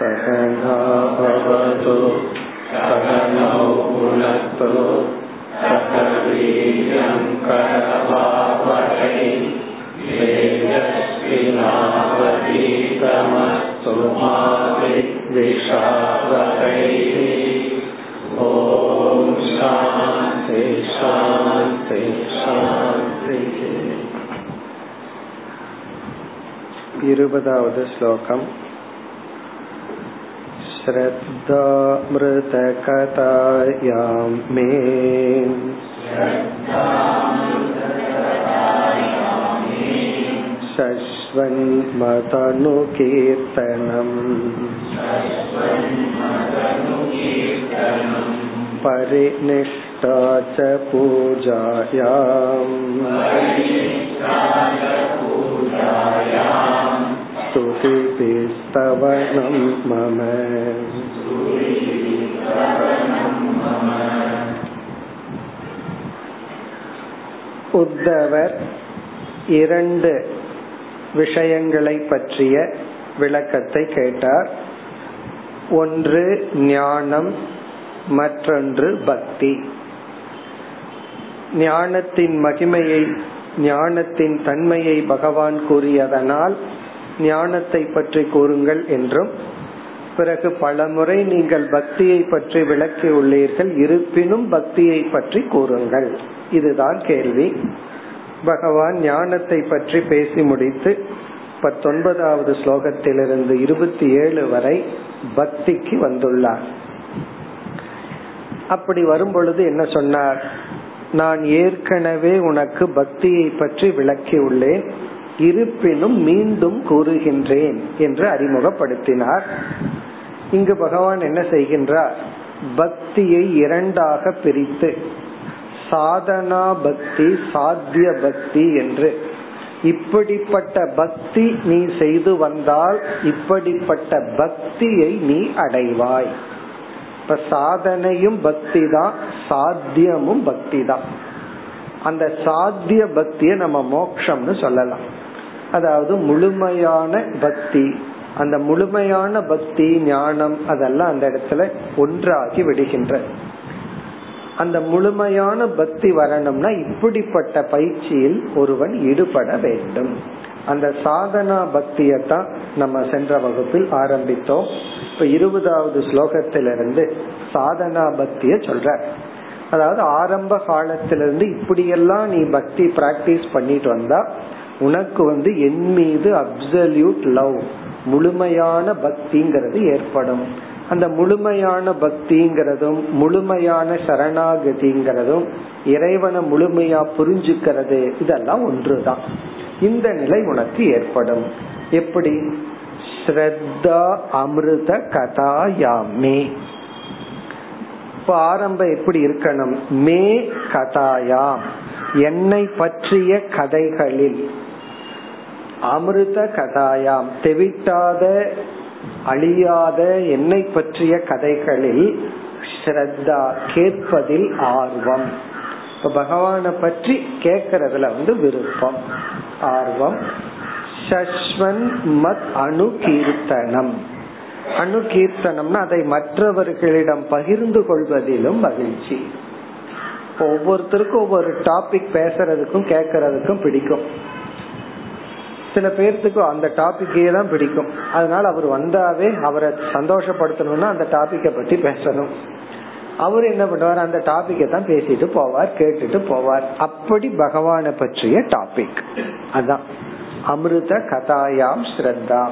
सहना भवतु सहनौ भुनक्तु सकवीर्यङ्करभावहै तेजस्विनावतीतमस्तु मा विद्विषावहैः ॐ शान्ति शान्ति शान्तिः இருபதாவது ஸ்லோகம் श्रद्धामृतकथायां मे। शश्वन्मतनुकीर्तनम् परिनिष्ठा च पूजायाम्। स्तुतिभिस्तवनं मम உத்தவர் இரண்டு விஷயங்களை பற்றிய விளக்கத்தை கேட்டார் ஒன்று ஞானம் மற்றொன்று பக்தி ஞானத்தின் மகிமையை ஞானத்தின் தன்மையை பகவான் கூறியதனால் ஞானத்தை பற்றி கூறுங்கள் என்றும் பிறகு பலமுறை நீங்கள் பக்தியை பற்றி விளக்கி உள்ளீர்கள் இருப்பினும் பக்தியை பற்றி கூறுங்கள். இதுதான் கேள்வி. பகவான் ஞானத்தை பற்றி பேசி முடித்து பத்தொன்பதாவது ஸ்லோகத்திலிருந்து இருபத்தி ஏழு வரை பக்திக்கு வந்துள்ளார். அப்படி வரும் பொழுது என்ன சொன்னார்? நான் ஏற்கனவே உனக்கு பக்தியை பற்றி விளக்கி உள்ளேன். இருப்பினும் மீண்டும் கூறுகின்றேன் என்று அறிமுகப்படுத்தினார். இங்கு பகவான் என்ன செய்கின்றார்? பக்தியை இரண்டாக பிரித்து சாதனா பக்தி சாத்திய பக்தி என்று. இப்படிப்பட்ட பக்தி நீ செய்து வந்தால் இப்படிப்பட்ட பக்தியை நீ அடைவாய். இப்ப சாதனையும் பக்தி தான் சாத்தியமும் பக்தி தான். அந்த சாத்திய பக்தியை நம்ம மோக்ஷம்னு சொல்லலாம். அதாவது முழுமையான பக்தி. அந்த முழுமையான பக்தி ஞானம் அதெல்லாம் அந்த இடத்துல ஒன்றாகி விடுகின்ற. அந்த முழுமையான பக்தி வரணும்னா இப்படிப்பட்ட பயிற்சியில் ஒருவன் ஈடுபட வேண்டும். அந்த சாதனா பக்தியத்தான் நம்ம சென்ற வகுப்பில் ஆரம்பித்தோம். இப்ப இருபதாவது ஸ்லோகத்திலிருந்து சாதனா பக்திய சொல்ற அதாவது ஆரம்ப காலத்திலிருந்து இப்படியெல்லாம் நீ பக்தி பிராக்டிஸ் பண்ணிட்டு வந்தா உனக்கு வந்து என் மீது அப்சல்யூட் லவ் முழுமையான பக்திங்கிறது ஏற்படும். அந்த முழுமையான பக்திங்கிறதும் முழுமையான சரணாகதிங்கிறதும் இறைவனை முழுமையா புரிஞ்சுக்கிறது இதெல்லாம் ஒன்றுதான். இந்த நிலை உனக்கு ஏற்படும். எப்படி? ஸ்ரத்தா அமிர்த கதாயாமே. இப்ப ஆரம்பம் எப்படி இருக்கணும்? மே கதாயாம். என்னை பற்றிய கதைகளில். அமிர்த கதாயாம். தெவிட்டாத அழியாத என்னை பற்றிய கதைகளில் ஸ்ரத்தா கேட்பதில் ஆர்வம். இப்ப பகவானை பற்றி கேட்கறதுல வந்து விருப்பம். ஆர்வம். சஸ்வன் மத் அணு கீர்த்தனம் அணுகீர்த்தனம்னா அதை மற்றவர்களிடம் பகிர்ந்து கொள்வதிலும் மகிழ்ச்சி. ஒவ்வொருத்தருக்கும் ஒவ்வொரு டாபிக் பேசுறதுக்கும் கேட்கறதுக்கும் பிடிக்கும். சில பேர்த்துக்கு அந்த டாபிக்கே தான் பிடிக்கும். அதனால அவர் வந்தாவே அவரை சந்தோஷப்படுத்தணும்னா அந்த டாபிக்கை பத்தி பேசணும். அவர் என்ன பண்ணுவார்? அந்த டாபிக்கை தான் பேசிட்டு போவார் கேட்டுட்டு போவார். அப்படி பகவானை பற்றிய டாபிக் அதான். அமிர்த கதாயாம் ஸ்ரத்தா.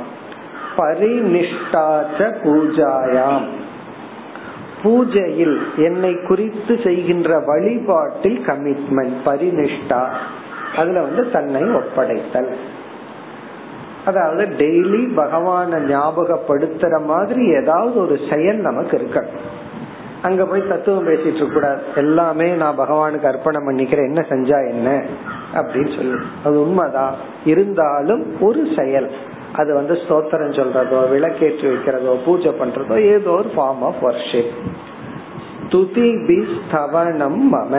பரிநிஷ்டாச்ச பூஜாயாம். பூஜையில் என்னை குறித்து செய்கின்ற வழிபாட்டில் கமிட்மெண்ட் பரிநிஷ்டா. அதுல வந்து தன்னை ஒப்படைத்தல். அதாவது டெய்லி பகவான ஞாபகப்படுத்துற மாதிரி ஏதாவது ஒரு செயல் நமக்கு இருக்கணும். அங்க போய் தத்துவம் பேசிட்டு இருக்க கூடாது. எல்லாமே நான் பகவானுக்கு அர்ப்பணம் பண்ணிக்கிறேன். என்ன செஞ்சா என்ன? அப்படின்னு சொல்லி. அது உண்மைதான். இருந்தாலும் ஒரு செயல். அது வந்து ஸ்தோத்திரம் சொல்றதோ விளக்கேற்றி வைக்கிறதோ பூஜை பண்றதோ ஏதோ ஒரு ஃபார்ம் ஆஃப் வர்ஷிப் துதி பி ஸ்தவனம் மம.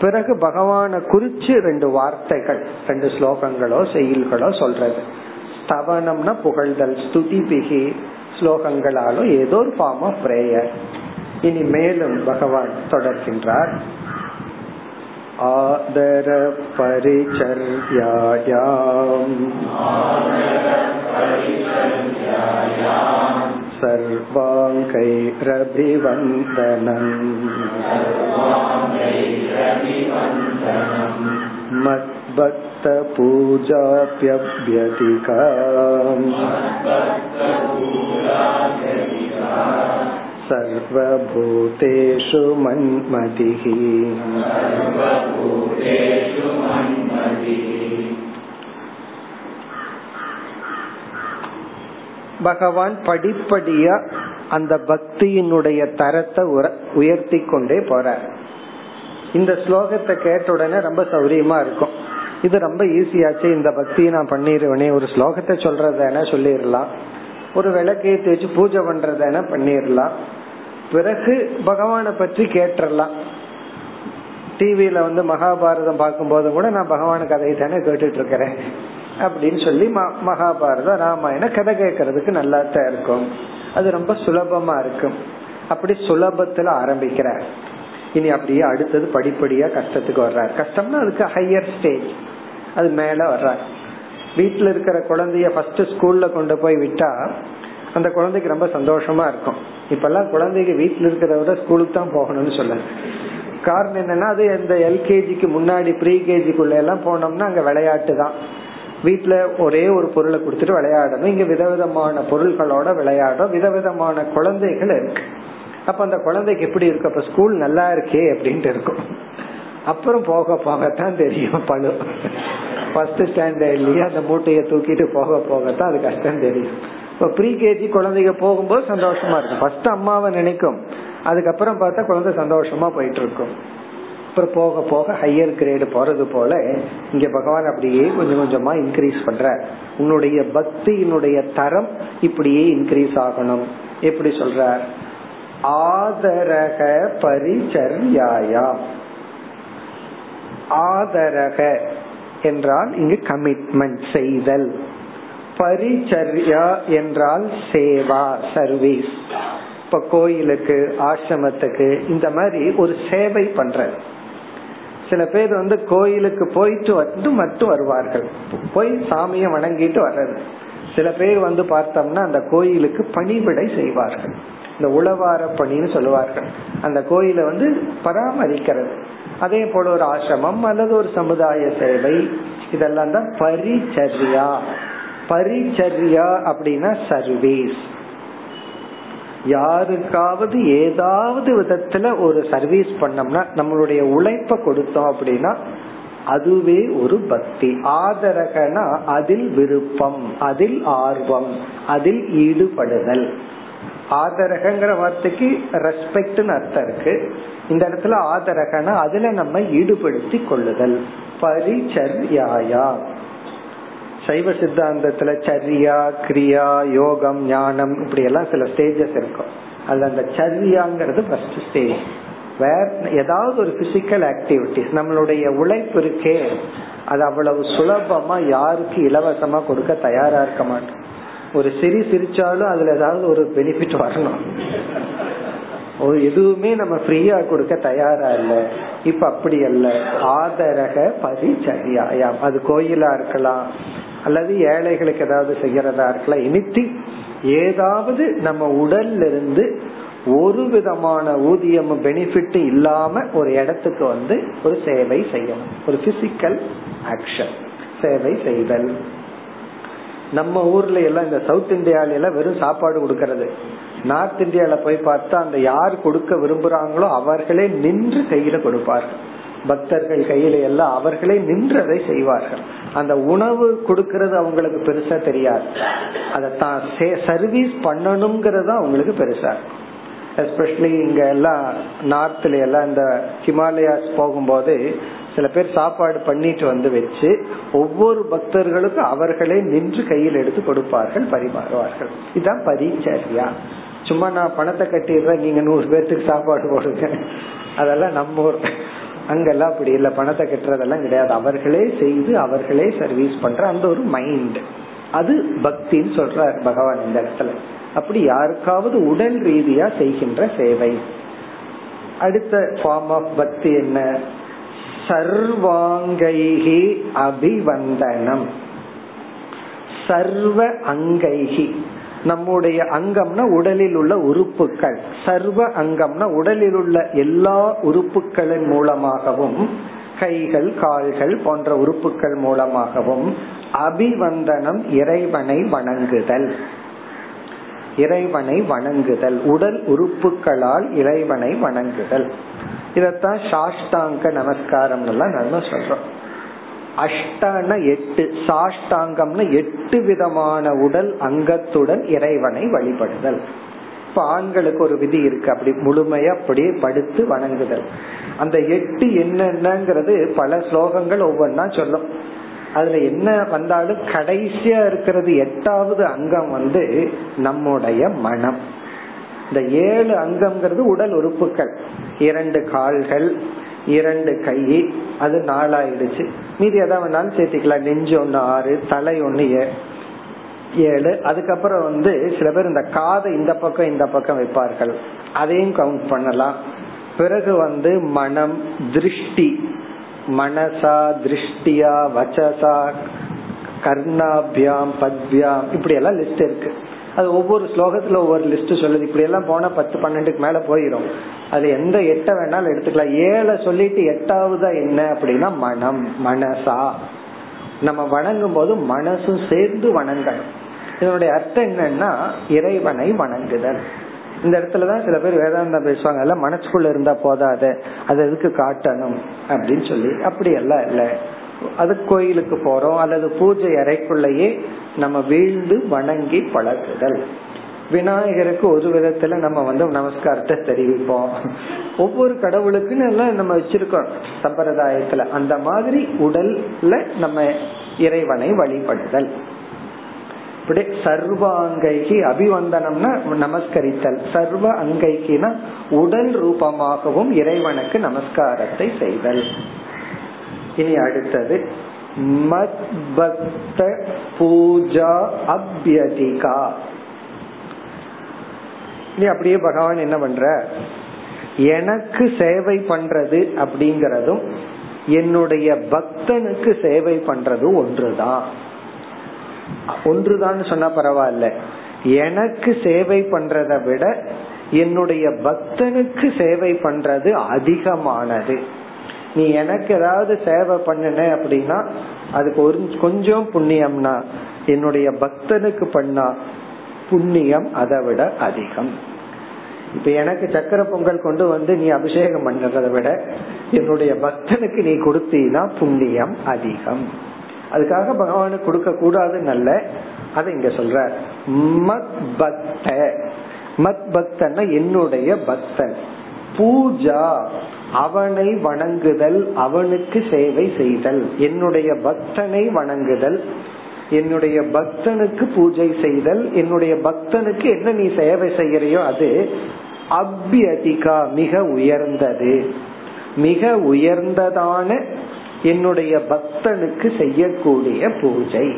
பிறகு பகவான குறிச்சு ரெண்டு வார்த்தைகள் ரெண்டு ஸ்லோகங்களோ செயல்களோ சொல்றது. ஸ்தவனம்னா புகழ்தல் ஸ்துதி பிகி ஸ்லோகங்களாலும் ஏதோ ஒரு ஃபார்ம் ஆஃப் பிரேயர் இனி மேலும் பகவான் தொடர்கின்றார். आदरपरिचर्यायाम् सर्वाङ्गैरभिवन्दनम् मद्भक्तपूजाप्यभ्यधिकाम् सर्वभूतेषु मन्मतिः பகவான் படிப்படியா அந்த பக்தியினுடைய தரத்தை உயர்த்தி கொண்டே போறார் இந்த ஸ்லோகத்தை கேட்ட உடனே ரொம்ப சௌரியமா இருக்கும் இது ரொம்ப ஈஸியாச்சு இந்த பக்தியை நான் பண்ணிடுவேனே ஒரு ஸ்லோகத்தை சொல்றதுனா சொல்லிடலாம் ஒரு விளக்கேற்றி வச்சு பூஜை பண்றதுனா பண்ணிடலாம் பிறகு பகவானை பற்றி கேட்டுடலாம் டிவியில வந்து மகாபாரதம் பார்க்கும் போது கூட நான் பகவான கதையை தானே கேட்டுட்டு இருக்கிறேன் அப்படின்னு சொல்லி மகாபாரதம் ராமாயண கதை கேட்கறதுக்கு நல்லா தான் இருக்கும். அது ரொம்ப சுலபமா இருக்கும். அப்படி சுலபத்துல ஆரம்பிக்கிறார். இனி அப்படியே அடுத்தது படிப்படியா கஷ்டத்துக்கு வர்றார். கஷ்டம்னா அதுக்கு ஹையர் ஸ்டேஜ் அது மேல வர்றார். வீட்டுல இருக்கிற குழந்தைய ஃபர்ஸ்ட் ஸ்கூல்ல கொண்டு போய் விட்டா அந்த குழந்தைக்கு ரொம்ப சந்தோஷமா இருக்கும். இப்பெல்லாம் குழந்தைக்கு வீட்டில் இருக்கிறத விட ஸ்கூலுக்கு தான் போகணும்னு சொல்ல காரணம் என்னன்னா அது இந்த எல்கேஜிக்கு முன்னாடி ப்ரீ கேஜிக்குள்ள எல்லாம் போனோம்னா அங்க விளையாட்டு தான். வீட்டுல ஒரே ஒரு பொருளை கொடுத்துட்டு விளையாடணும். இங்க விதவிதமான பொருள்களோட விளையாடும் விதவிதமான குழந்தைகள் இருக்கு. அப்ப அந்த குழந்தைக்கு எப்படி இருக்கு? அப்ப ஸ்கூல் நல்லா இருக்கே அப்படின்ட்டு இருக்கும். அப்புறம் போக போகத்தான் தெரியும் பழு. ஃபர்ஸ்ட் ஸ்டாண்டர்ட்லயே அந்த மூட்டையை தூக்கிட்டு போக போகத்தான் அது கஷ்டம் தெரியும். இப்ப ப்ரீ கேஜி குழந்தைங்க போகும்போது சந்தோஷமா இருக்கும். ஃபர்ஸ்ட் அம்மாவை நினைக்கும். அதுக்கப்புறம் பார்த்தா குழந்தை சந்தோஷமா போயிட்டு இருக்கும் அப்புறம் போக போக ஹையர் கிரேடு போறது போல இங்க பகவான் அப்படியே கொஞ்சம் கொஞ்சமா இன்க்ரீஸ் பண்ற. உன்னுடைய பக்தியினுடைய தரம் இப்படியே இன்க்ரீஸ் ஆகணும். எப்படி சொல்ற ஆதரக பரிச்சர்யாயா. ஆதரக என்றால் இங்கு கமிட்மெண்ட் செய்தல். பரிச்சர்யா என்றால் சேவா சர்வீஸ். இப்ப கோயிலுக்கு ஆசிரமத்துக்கு இந்த மாதிரி ஒரு சேவை பண்றது. சில பேர் வந்து கோயிலுக்கு போயிட்டு வந்து மட்டும் வருவார்கள். போய் சாமியை வணங்கிட்டு வர்றது. சில பேர் வந்து பார்த்தோம்னா அந்த கோயிலுக்கு பணிவிடை செய்வார்கள். இந்த உளவார பணின்னு சொல்லுவார்கள். அந்த கோயிலை வந்து பராமரிக்கிறது. அதே போல ஒரு ஆசிரமம் அல்லது ஒரு சமுதாய சேவை இதெல்லாம் தான் பரிச்சரியா. பரிச்சர்யா அப்படின்னா சர்வீஸ். யாருக்காவது ஏதாவது விதத்துல ஒரு சர்வீஸ் பண்ணோம்னா நம்மளுடைய உழைப்ப கொடுத்தோம் அப்படின்னா அதுவே ஒரு பக்தி. ஆதரகனா அதில் விருப்பம் அதில் ஆர்வம் அதில் ஈடுபடுதல். ஆதரகங்கிற வார்த்தைக்கு ரெஸ்பெக்ட்னு அர்த்தம் இருக்கு. இந்த இடத்துல ஆதரகனா அதுல நம்ம ஈடுபடுத்தி கொள்ளுதல். பரிச்சர்யாயா. சைவ சித்தாந்தத்துல சரியா கிரியா யோகம் ஞானம் இப்படி எல்லாம் சில ஸ்டேஜஸ் இருக்கும். அதுல அந்த சரியாங்கிறது ஃபர்ஸ்ட் ஸ்டேஜ் வேற ஏதாவது ஒரு பிசிக்கல் ஆக்டிவிட்டிஸ் நம்மளுடைய உழைப்பு இருக்கே அது அவ்வளவு சுலபமா யாருக்கு இலவசமா கொடுக்க தயாரா இருக்க மாட்டோம். ஒரு சிரி சிரிச்சாலும் அதுல ஏதாவது ஒரு பெனிஃபிட் வரணும். ஒரு எதுவுமே நம்ம ஃப்ரீயா கொடுக்க தயாரா இல்ல. இப்ப அப்படி அல்ல. ஆதரக பரிச்சரியாயாம். அது கோயிலா இருக்கலாம் அல்லது ஏழைகளுக்கு ஏதாவது செய்யறதா இருக்கலாம். இனித்தி ஏதாவது நம்ம உடல்ல இருந்து ஒரு விதமான ஊதியம் பெனிஃபிட் இல்லாம ஒரு இடத்துக்கு வந்து ஒரு சேவை செய்யணும். ஒரு பிசிக்கல் ஆக்ஷன் சேவை செய்தல். நம்ம ஊர்ல எல்லாம் இந்த சவுத் இந்தியால எல்லாம் வெறும் சாப்பாடு கொடுக்கறது. நார்த் இந்தியால போய் பார்த்தா அந்த யார் கொடுக்க விரும்புறாங்களோ அவர்களே நின்று கையில கொடுப்பார்கள். பக்தர்கள் கையில எல்லாம் அவர்களே நின்றதை செய்வார்கள். அந்த உணவு கொடுக்கறது அவங்களுக்கு பெருசா தெரியாது. அதை தான் சர்வீஸ் பண்ணணுங்கிறது அவங்களுக்கு பெருசா எஸ்பெஷலி இங்க எல்லாம் நார்த்ல எல்லாம் இந்த ஹிமாலயாஸ் போகும்போது சில பேர் சாப்பாடு பண்ணிட்டு வந்து வச்சு ஒவ்வொரு பக்தர்களுக்கும் அவர்களே நின்று கையில் எடுத்து கொடுப்பார்கள் பரிமாறுவார்கள். இதுதான் பரிச்சரியா. சும்மா நான் பணத்தை கட்டிடுறேன் நீங்க நூறு பேர்த்துக்கு சாப்பாடு போடுங்க. அதெல்லாம் நம்ம ஊர் அங்கெல்லாம் அப்படி இல்ல பணத்தை கட்டுறதெல்லாம் கிடையாது. அவர்களே செய்து அவர்களே சர்வீஸ் பண்ற அந்த ஒரு மைண்ட் அது பக்தின்னு சொல்ற பகவான் இந்த இடத்துல. அப்படி யாருக்காவது உடல் ரீதியா செய்கின்ற சேவை. அடுத்த ஃபார்ம் ஆஃப் பக்தி என்ன? சர்வாங்கைகி அபிவந்தனம். சர்வ அங்கைகி. நம்முடைய அங்கம்னா உடலில் உள்ள உறுப்புகள். சர்வ அங்கம்னா உடலில் உள்ள எல்லா உறுப்புகளின் மூலமாகவும் கைகள் கால்கள் போன்ற உறுப்புகள் மூலமாகவும் அபிவந்தனம் இறைவனை வணங்குதல். இறைவனை வணங்குதல். உடல் உறுப்புகளால் இறைவனை வணங்குதல். இதத்தான் சாஷ்டாங்க நமஸ்காரம் எல்லாம் நம்ம சொல்றோம். அஷ்டன எட்டு சாஷ்டாங்கம்னு எட்டு விதமான உடல் அங்கத்துடன் இறைவனை வழிபடுதல். இப்ப ஆண்களுக்கு ஒரு விதி இருக்கு அப்படி முழுமையா அப்படியே படுத்து வணங்குதல். அந்த எட்டு என்னென்னங்கிறது பல ஸ்லோகங்கள் ஒவ்வொன்னா சொல்லும். அதுல என்ன வந்தாலும் கடைசியா இருக்கிறது எட்டாவது அங்கம் வந்து நம்முடைய மனம். இந்த ஏழு அங்கம்ங்கிறது உடல் உறுப்புகள். இரண்டு கால்கள் இரண்டு கை அது நாலாயிடுச்சு. மீதி எதாவது வேணாலும் சேர்த்திக்கலாம். நெஞ்சு ஒண்ணு ஆறு தலை ஒண்ணு ஏழு. அதுக்கப்புறம் வந்து சில பேர் இந்த காதை இந்த பக்கம் இந்த பக்கம் வைப்பார்கள். அதையும் கவுண்ட் பண்ணலாம். பிறகு வந்து மனம் திருஷ்டி. மனசா திருஷ்டியா வச்சசா கர்ணாபியாம் பத்யாம் இப்படி எல்லாம் லிஸ்ட் இருக்கு. அது ஒவ்வொரு ஸ்லோகத்துல ஒவ்வொரு லிஸ்ட் சொல்லுது. இப்படி எல்லாம் போனா பத்து பன்னெண்டுக்கு மேல போயிரும். அது எந்த எட்ட வேணாலும் எடுத்துக்கலாம். ஏழை சொல்லிட்டு எட்டாவதா என்ன அப்படின்னா மனம் மனசா. நம்ம வணங்கும் போது மனசும் சேர்ந்து வணங்கணும். இதனுடைய அர்த்தம் என்னன்னா இறைவனை வணங்குதல். இந்த இடத்துலதான் சில பேர் வேதாந்தம் பேசுவாங்க. எல்லாம் மனசுக்குள்ள இருந்தா போதாத. அது எதுக்கு காட்டணும் அப்படின்னு சொல்லி. அப்படி எல்லாம் இல்லை. அது கோயிலுக்கு போறோம். அல்லது பூஜை அறைக்குள்ளேயே நம்ம வீழ்ந்து வணங்கி பழகுதல். விநாயகருக்கு ஒரு விதத்துல நம்ம வந்து நமஸ்காரத்தை தெரிவிப்போம். ஒவ்வொரு கடவுளுக்குன்னு எல்லாம் நம்ம வச்சிருக்கோம். சம்பிரதாயத்துல அந்த மாதிரி உடல்ல நம்ம இறைவனை வழிபடுதல். இப்படி சர்வாங்கைக்கு அபிவந்தனம்னா நமஸ்கரித்தல். சர்வ அங்கைக்குனா உடல் ரூபமாகவும் இறைவனுக்கு நமஸ்காரத்தை செய்தல். இனி அடுத்தது மத்பக்த பூஜா அபியதிகா இனி அப்படியே பகவான் என்ன பண்ற? எனக்கு சேவை பண்றது அப்படிங்கறதும் என்னுடைய பக்தனுக்கு சேவை பண்றது ஒன்றுதான். ஒன்றுதான் சொன்னா பரவாயில்ல. எனக்கு சேவை பண்றதை விட என்னுடைய பக்தனுக்கு சேவை பண்றது அதிகமானது. நீ எனக்கு ஏதாவது சேவை பண்ணின அப்படின்னா அதுக்கு ஒரு கொஞ்சம் புண்ணியம்னா என்னுடைய பக்தனுக்கு பண்ணா புண்ணியம் அதை விட அதிகம். இப்ப எனக்கு சக்கர பொங்கல் கொண்டு வந்து நீ அபிஷேகம் பண்றதை விட என்னுடைய பக்தனுக்கு நீ கொடுத்தீனா புண்ணியம் அதிகம். அதுக்காக பகவானுக்கு கொடுக்க கூடாதுன்னு அல்ல அதை இங்க சொல்ற. மத் பக்த. மத் பக்தன்னா என்னுடைய பக்தன். பூஜா. அவனை வணங்குதல் அவனுக்கு சேவை செய்தல். என்னுடைய பக்தனை வணங்குதல் என்னுடைய பக்தனுக்கு பூஜை செய்தல் என்னுடைய பக்தனுக்கு என்ன நீ சேவை செய்கிறியோ அது அபியதிகா மிக உயர்ந்தது. மிக உயர்ந்ததான என்னுடைய பக்தனுக்கு செய்யக்கூடிய பூஜை.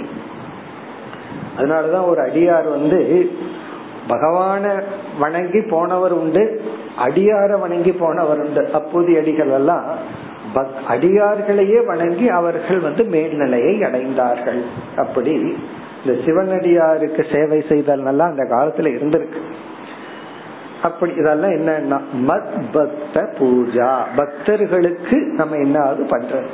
அதனாலதான் ஒரு அடியார் வந்து பகவான வணங்கி போனவர் உண்டு. அடியார வணங்கி போனவர் உண்டு. அப்போது அடிகள் எல்லாம் அடியார்களையே வணங்கி அவர்கள் வந்து மேல்நிலையை அடைந்தார்கள். அப்படி இந்த சிவனடியாருக்கு சேவை செய்தல் நல்லா அந்த காலத்துல இருந்திருக்கு. அப்படி இதெல்லாம் என்னன்னா மத் பக்த பூஜா. பக்தர்களுக்கு நம்ம என்னாவது பண்றது.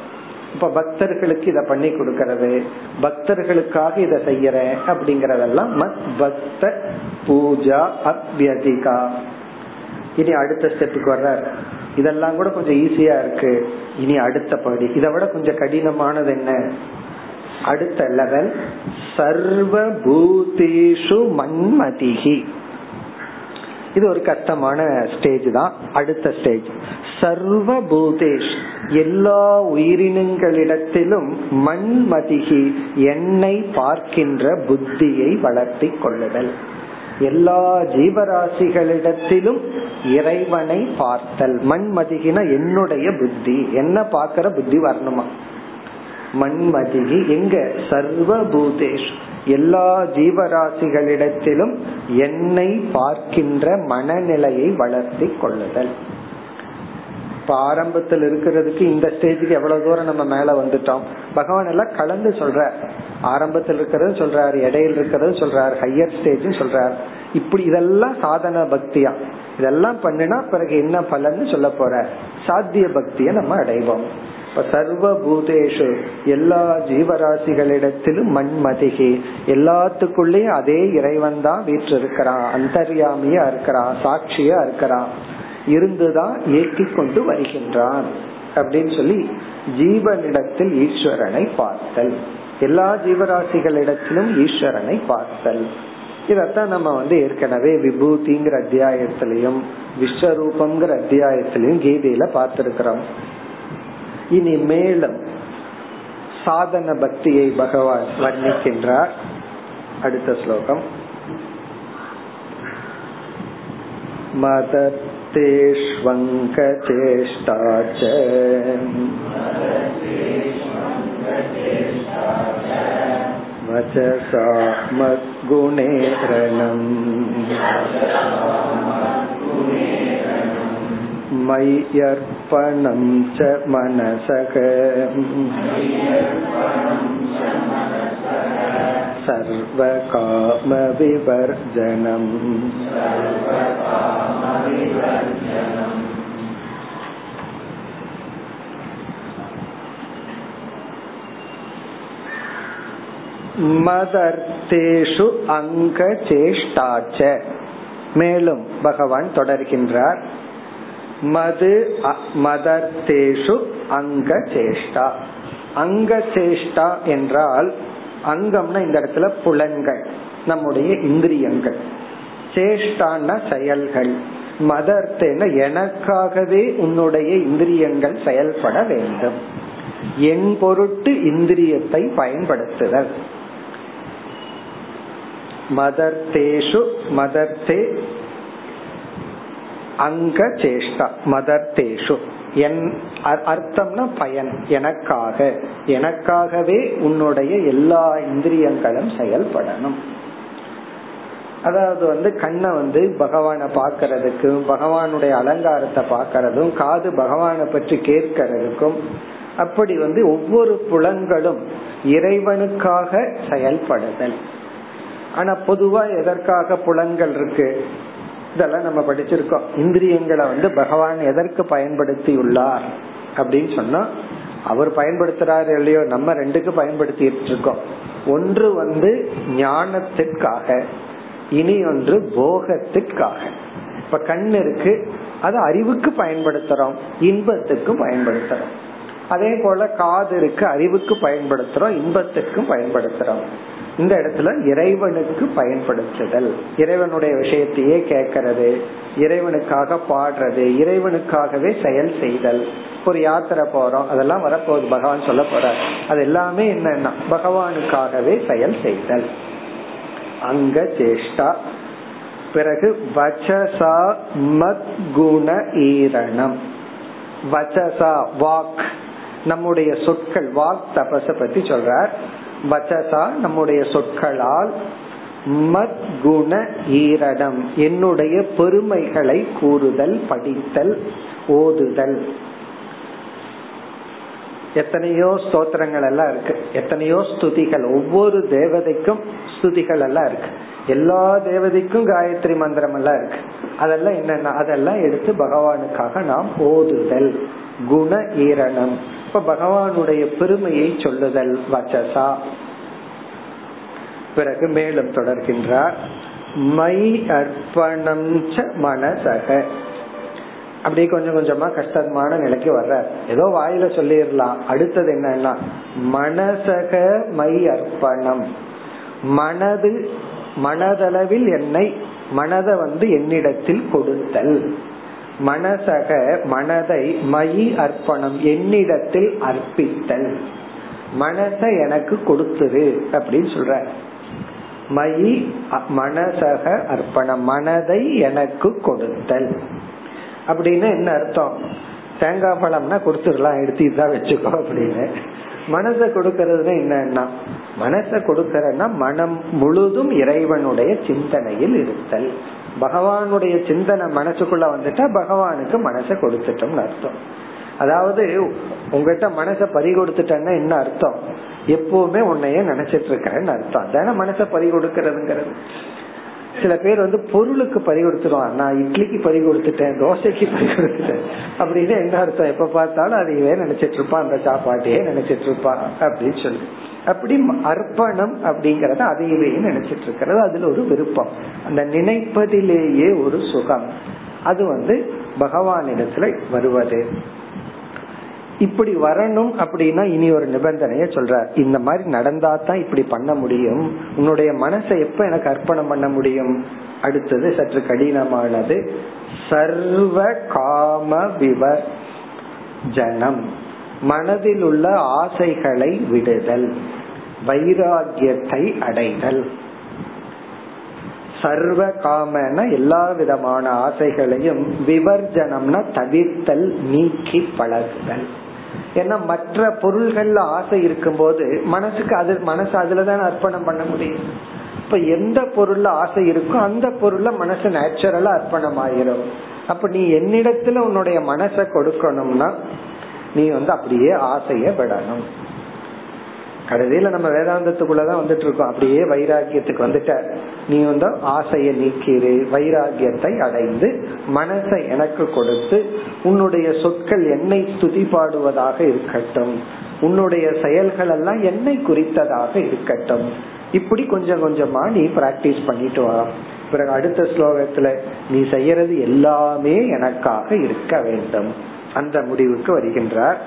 இப்ப பக்தர்களுக்கு இத பண்ணி கொடுக்கறது பக்தர்களுக்காக இத செய்யறேன் அப்படிங்கறதெல்லாம் மத் பக்த பூஜா அபியதிகா இனி அடுத்த ஸ்டெப்புக்கு வர்றார். இதெல்லாம் கூட கொஞ்சம் ஈஸியா இருக்கு. இனி அடுத்த படி. இதை விட கொஞ்சம் கடினமானது என்ன? அடுத்த லெவல் சர்வ பூதேஷு மன்மதிகி இது ஒரு கஷ்டமான ஸ்டேஜ் தான். அடுத்த ஸ்டேஜ் சர்வ பூதேஷ் எல்லா உயிரினங்களிடத்திலும் மண்மதிகி என்னை பார்க்கின்ற புத்தியை வளர்த்தி கொள்ளுதல். எல்லா ஜீவராசிகளிடத்திலும் இறைவனை பார்த்தல். மண்மதிகினா என்னுடைய புத்தி. என்ன பாக்குற புத்தி வரணுமா? மண்மதிகி எங்க? சர்வ பூதேஷ் எல்லா ஜீவராசிகளிடத்திலும் என்னை பார்க்கின்ற மனநிலையை வளர்த்தி கொள்ளுதல். இப்ப ஆரம்பத்தில் இருக்கிறதுக்கு இந்த ஸ்டேஜுக்கு எவ்வளவு தூரம் நம்ம மேல வந்துட்டோம். பகவான் எல்லாம் கலந்து சொல்ற ஆரம்பத்தில் இருக்கிறது சொல்றாரு இடையில் இருக்கிறது சொல்றாரு ஹையர் ஸ்டேஜ் சொல்றாரு. இப்படி இதெல்லாம் சாதன பக்தியா? இதெல்லாம் பண்ணினா பிறகு என்ன பலன்னு சொல்ல போற? சாத்திய பக்திய நம்ம அடைவோம். இப்ப சர்வ பூதேஷு எல்லா ஜீவராசிகளிடத்திலும் மண்மதிகி எல்லாத்துக்குள்ளேயும் அதே இறைவன் தான் வீற்று இருக்கிறான் அந்தர்யாமியா இருக்கிறான் சாட்சியா இருக்கிறான் இருந்துதான் இயக்கி கொண்டு வருகின்றான். அப்படின்னு சொல்லி ஜீவனிடத்தில் ஈஸ்வரனை பார்த்தல். எல்லா ஜீவராசிகளிடத்திலும் ஈஸ்வரனை பார்த்தல் இதத்தான் நம்ம வந்து ஏற்கனவே விபூதிங்கிற அத்தியாயத்திலையும் விஸ்வரூபம்ங்கிற அத்தியாயத்திலையும் கீதையில பார்த்திருக்கிறோம் இனி மேலும் சாதன பக்தியை பகவான் வர்ணிக்கின்றார் அடுத்த ஸ்லோகம் मदत्तेष्वङ्कचेष्टा च मचसा मद्गुणेरणम् मय्यर्पणं च मनसक सर्वकामविवर्जनम्। மதர்த்தேஷு அங்க சேஷ்டாச்ச மேலும் பகவான் தொடர்கின்றார். மது மதர்த்தேஷு அங்க சேஷ்டா அங்க சேஷ்டா என்றால் அங்கம்னா இந்த இடத்துல புலன்கள் நம்முடைய இந்திரியங்கள். சேஷ்டான செயல்கள். மதர்த்தேன எனக்காகவே உன்னுடைய இந்திரியங்கள் செயல்பட வேண்டும். என் பொருட்டு இந்திரியத்தை பயன்படுத்துதல். மதர்த்தேஷு மதர்த்தே அங்க சேஷ்டா மதர்த்தேஷு என் அர்த்தம்னா பயன் எனக்காக. எனக்காகவே உன்னுடைய எல்லா இந்திரியங்களும் செயல்படணும். அதாவது வந்து கண்ணை வந்து பகவானை பாக்கிறதுக்கும் பகவானுடைய அலங்காரத்தை பாக்கிறதும் காது பகவானை பற்றி கேட்கறதுக்கும் அப்படி வந்து ஒவ்வொரு புலன்களும் இறைவனுக்காக செயல்படுதல். ஆனா பொதுவா எதற்காக புலன்கள் இருக்கு? இதெல்லாம் நம்ம படிச்சிருக்கோம். இந்திரியங்களை வந்து பகவான் எதற்கு பயன்படுத்தி உள்ளார் அப்படின்னு சொன்னா அவர் பயன்படுத்துறாரு இல்லையோ நம்ம ரெண்டுக்கு பயன்படுத்திட்டு இருக்கோம். ஒன்று வந்து ஞானத்திற்காக இனி ஒன்று போகத்திற்காக. இப்ப கண் இருக்கு அது அறிவுக்கு பயன்படுத்துறோம் இன்பத்துக்கும் பயன்படுத்துறோம். அதே போல காது இருக்கு அறிவுக்கு பயன்படுத்துறோம் இன்பத்துக்கும் பயன்படுத்துறோம். இந்த இடத்துல இறைவனுக்கு பயன்படுத்துதல். இறைவனுடைய விஷயத்தையே கேட்கறது இறைவனுக்காக பாடுறது இறைவனுக்காகவே செயல் செய்தல். ஒரு யாத்திரை போறோம் அதெல்லாம் வரப்போகுது பகவான் சொல்ல போற அது எல்லாமே என்னன்னா பகவானுக்காகவே செயல் செய்தல். அங்க சேஷ்டா. பிறகு வச்சசா மத் குண ஈரணம். வச்சசா வாக். நம்முடைய சொற்கள் வாக் தபச பத்தி சொல்றார். வச்சசா நம்முடைய சொற்களால் மத் குண ஈரடம். என்னுடைய பெருமைகளை கூறுதல் படித்தல் ஓதுதல். எத்தனையோ ஸ்தோத்திரங்கள் எல்லாம் இருக்கு. எத்தனையோ ஸ்துதிகள். ஒவ்வொரு தேவதைக்கும் ஸ்துதிகள் எல்லாம் இருக்கு. எல்லா தேவதைக்கும் காயத்ரி மந்திரம் எல்லாம் இருக்கு. அதெல்லாம் என்னென்ன? அதெல்லாம் எடுத்து பகவானுக்காக நாம் ஓதுதல். குண ஈரணம். இப்ப பகவானுடைய பெருமையை சொல்லுதல் வச்சசா. பிறகு மேலும் தொடர்கின்றார். மை அர்ப்பணம் மனசக. அப்படி கொஞ்சம் கொஞ்சமா கஷ்டமான நிலைக்கு வர்ற ஏதோ வாயில சொல்லிடலாம். அடுத்தது என்னன்னா மனசக மை அர்ப்பணம். மனது மனதளவில் என்னை மனதை வந்து என்னிடத்தில் கொடுத்தல். மனசக மனதை மயி அர்ப்பணம் என்னிடத்தில் அர்ப்பித்தல். மனசை எனக்கு கொடுத்துரு அப்படின்னு சொல்ற. மயி மனசக அர்ப்பணம் மனதை எனக்கு கொடுத்தல். அப்படின்னு என்ன அர்த்தம்? தேங்காய் பழம்னா கொடுத்துடலாம் எடுத்து இதான் வச்சுக்கோ அப்படின்னு. மனசை கொடுக்கறதுன்னா என்னன்னா மனசை கொடுக்கறன்னா மனம் முழுதும் இறைவனுடைய சிந்தனையில் இருத்தல். பகவானுடைய சிந்தனை மனசுக்குள்ள வந்துட்டா பகவானுக்கு மனசை கொடுத்துட்டோம்னு அர்த்தம். அதாவது உங்ககிட்ட மனசை பறி கொடுத்துட்டேன்னா என்ன அர்த்தம்? எப்பவுமே உன்னைய நினைச்சிட்டு இருக்கிறேன்னு அர்த்தம். அதான மனசை பறி கொடுக்கறதுங்கிறது சில பேர் வந்து பொருளுக்கு பறி கொடுத்துருவான் நான் இட்லிக்கு பறி கொடுத்துட்டேன் தோசைக்கு பறி கொடுத்துட்டேன் அப்படின்னு என்ன அர்த்தம்? எப்ப பார்த்தாலும் அதையே நினைச்சிட்டு இருப்பான் அந்த சாப்பாட்டையே நினைச்சிட்டு இருப்பான் அப்படின்னு சொல்லி. அப்படி அர்ப்பணம் அப்படிங்கறத அதையவே நினைச்சிட்டு இருக்கிறது அதுல ஒரு விருப்பம். அந்த நினைப்பதிலேயே ஒரு சுகம். அது வந்து பகவானிடத்துல வருவது. இப்படி வரணும் அப்படின்னா இனி ஒரு நிபந்தனைய சொல்ற இந்த மாதிரி நடந்தா தான் இப்படி பண்ண முடியும். உன்னுடைய மனசை எப்ப எனக்கு அர்ப்பணம் பண்ண முடியும்? அடுத்தது சற்று கடினமானது. சர்வ காம விவர் ஜனம். மனதில் உள்ள ஆசைகளை விடுதல் வைராகியத்தை அடைதல். சர்வ காமன எல்லா விதமான ஆசைகளையும் விவர்ஜனம்னா தவிர்த்தல் நீக்கி பழகுதல். ஏன்னா மற்ற பொருள்கள்ல ஆசை இருக்கும்போது மனசுக்கு அது மனசு அதுலதான் அர்ப்பணம் பண்ண முடியும். இப்ப எந்த பொருள்ல ஆசை இருக்கோ அந்த பொருள்ல மனசு நேச்சுரலா அர்ப்பணம் ஆயிரும் அப்ப நீ என்னிடத்துல உன்னுடைய மனசை கொடுக்கணும்னா நீ வந்து அப்படியே ஆசைய விடணும் கடைசியில நம்ம வேதாந்தத்துக்குள்ளதான் வந்துட்டு இருக்கோம் அப்படியே வைராகியத்துக்கு வந்துட்ட. நீ வந்து ஆசையை நீக்கிறு வைராகியத்தை அடைந்து மனசை எனக்கு கொடுத்து உன்னுடைய சொற்கள் என்னை துதி பாடுவதாக இருக்கட்டும். உன்னுடைய செயல்கள் எல்லாம் என்னை குறித்ததாக இருக்கட்டும். இப்படி கொஞ்சம் கொஞ்சமா நீ பிராக்டிஸ் பண்ணிட்டு வா. பிறகு அடுத்த ஸ்லோகத்துல நீ செய்யறது எல்லாமே எனக்காக இருக்க வேண்டும். அந்த முடிவுக்கு வருகின்றார்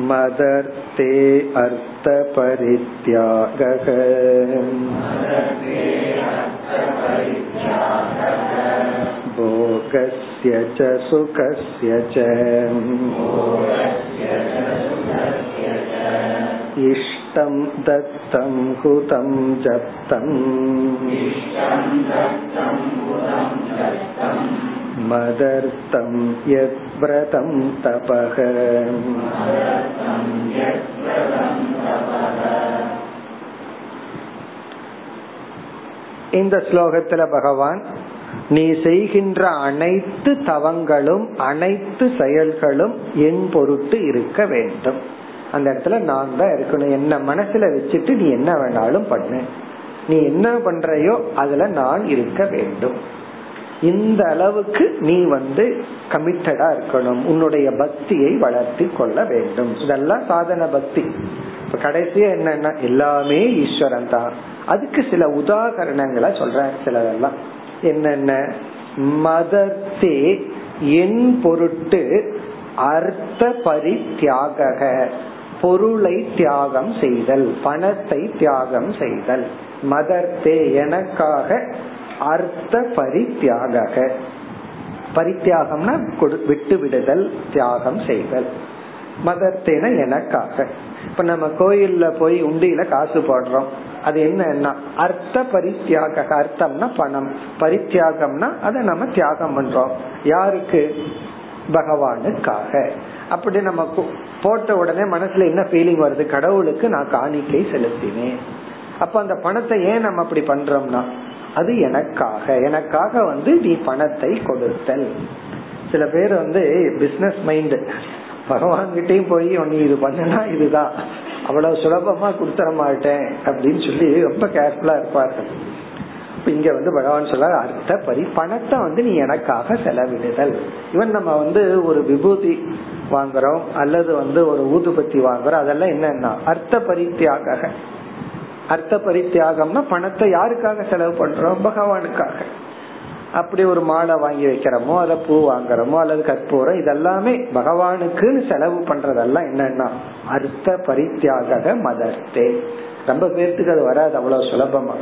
मदर्थे अर्थपरित्यागः भोगस्य च सुखस्य च इष्टं दत्तं हुतं जप्तम् मदर्थं यद्व्रतं तपः இந்த ஸ்லோகத்துல பகவான் நீ செய்கின்ற அனைத்து தவங்களும் அனைத்து செயல்களும் என் பொருட்டு இருக்க வேண்டும் அந்த இடத்துல நான் தான் இருக்கணும். என்ன மனசுல வச்சுட்டு நீ என்ன வேணாலும் பண்ணு. நீ என்ன பண்றையோ அதுல நான் இருக்க வேண்டும். இந்த அளவுக்கு நீ வந்து கமிட்டடா இருக்கணும். உன்னுடைய பக்தியை வளர்த்தி கொள்ள வேண்டும். இதெல்லாம் சாதன பக்தி. இப்ப கடைசியா என்னன்னா எல்லாமே ஈஸ்வரன் தான். அதுக்கு சில உதாகரணங்களை சொல்றேன் சிலதெல்லாம். என்னென்ன? மதத்தே என் பொருட்டு அர்த்த பரித்தியாக பொருளை தியாகம் செய்தல் பணத்தை தியாகம் செய்தல். மதர்த்தே எனக்காக அர்த்த பரித்தியாக பரித்தியாகம்னா விட்டு விடுதல் தியாகம் செய்தல். மதர்த்தேன எனக்காக. இப்ப நம்ம கோயில்ல போய் உண்டியில காசு போடுறோம். அது என்னன்னா அர்த்த பரித்தியாக அர்த்தம்னா பணம். பரித்தியாகம்னா அதை நம்ம தியாகம் பண்றோம். யாருக்கு? பகவானுக்காக. அப்படி நம்ம போட்ட உடனே மனசுல என்ன ஃபீலிங் வருது? கடவுளுக்கு நான் காணிக்கை செலுத்தினேன். அப்ப அந்த பணத்தை ஏன் நம்ம அப்படி பண்றோம்னா அது எனக்காக. எனக்காக வந்து நீ பணத்தை கொடுத்தல். சில பேர் வந்து பிசினஸ் மைண்ட் பகவான் கிட்டையும் போய் நீ இது பண்ணனா இதுதான். அவ்வளவு சுலபமா கொடுத்துட மாட்டேன். அப்படின்னு சொல்லி ரொம்ப கேர்ஃபுல்லா இருப்பார்கள். இங்க வந்து பகவான் சொல்ல அர்த்த பரி பணத்தை வந்து நீ எனக்காக செலவிடுதல். இவன் நம்ம வந்து ஒரு விபூதி வாங்குறோம் அல்லது வந்து ஒரு ஊதுபத்தி வாங்குறோம் அதெல்லாம் என்னன்னா அர்த்த பரித்தியாக அர்த்த பரித்தியாகம்னா பணத்தை யாருக்காக செலவு பண்றோம்? பகவானுக்காக. அப்படி ஒரு மாலை வாங்கி வைக்கிறோமோ அத பூ வாங்குறோமோ அல்லது கற்பூரம் இதெல்லாமே பகவானுக்குன்னு செலவு பண்றதெல்லாம் என்னன்னா அர்த்த பரித்தியாக மதர்த்தே. ரொம்ப பேர்த்துக்கு அது வராது அவ்வளவு சுலபமா.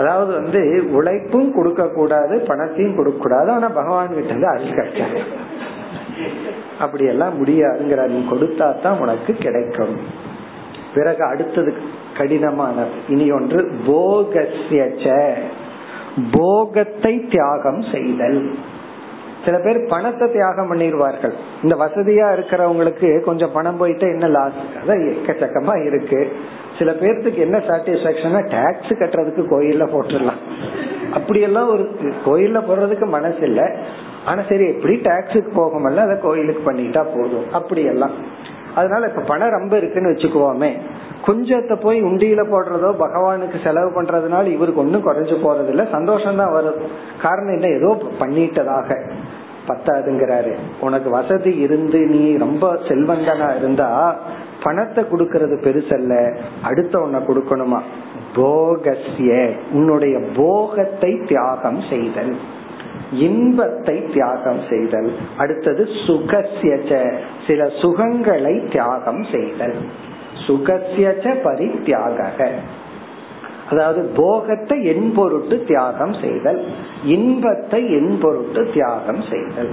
அதாவது வந்து உழைப்பும் கொடுக்க கூடாது பணத்தையும் கொடுக்க கூடாது ஆனா பகவான் கிட்ட இருந்து அருள் கிடைச்சாங்க அப்படி எல்லாம் முடியாதுங்கிற நீ கொடுத்தா தான் உனக்கு கிடைக்கும். பிறகு அடுத்தது கடினமானது இனி ஒன்று போகசிய போகத்தை தியாகம் செய்தல். சில பேர் பணத்தை தியாகம் பண்ணிடுவார்கள். இந்த வசதியா இருக்கிறவங்களுக்கு கொஞ்சம் பணம் போயிட்டு என்ன லாஸ்? அதான் எக்கச்சக்கமா இருக்கு. சில பேர்த்துக்கு என்ன சாட்டிஸ்பாக்சனா டாக்ஸ் கட்டுறதுக்கு கோயில்ல போட்டுடலாம். அப்படியெல்லாம் ஒரு கோயில்ல போடுறதுக்கு மனசு இல்ல. ஆனா சரி எப்படி டாக்ஸுக்கு போகமல்ல அதை கோயிலுக்கு பண்ணிட்டா போதும். அப்படியெல்லாம். அதனால இப்ப பணம் ரொம்ப இருக்குன்னு வச்சுக்குவோமே. கொஞ்சத்தை போய் உண்டியில போடுறதோ பகவானுக்கு செலவு பண்றதுனால இவருக்கு ஒன்னும் குறைஞ்சு போறது இல்ல சந்தோஷம் தான் வரும் காரணம் என்ன? ஏதோ பண்ணிட்டதாக. பத்தாதுங்கிறாரு. உனக்கு வசதி இருந்து நீ ரொம்ப செல்வந்தனா இருந்தா பணத்தை கொடுக்கறது பெருசல்ல அடுத்த உன்னை கொடுக்கணுமா? போகசிய உன்னுடைய போகத்தை தியாகம் செய்தல். இன்பத்தை தியாகம் செய்தல். அடுத்தது சுகசியச்ச சில சுகங்களை தியாகம் செய்தல். சுகசியச்ச பரித்தியாக அதாவது போகத்தை என் பொருட்டு தியாகம் செய்தல். இன்பத்தை என் பொருட்டு தியாகம் செய்தல்.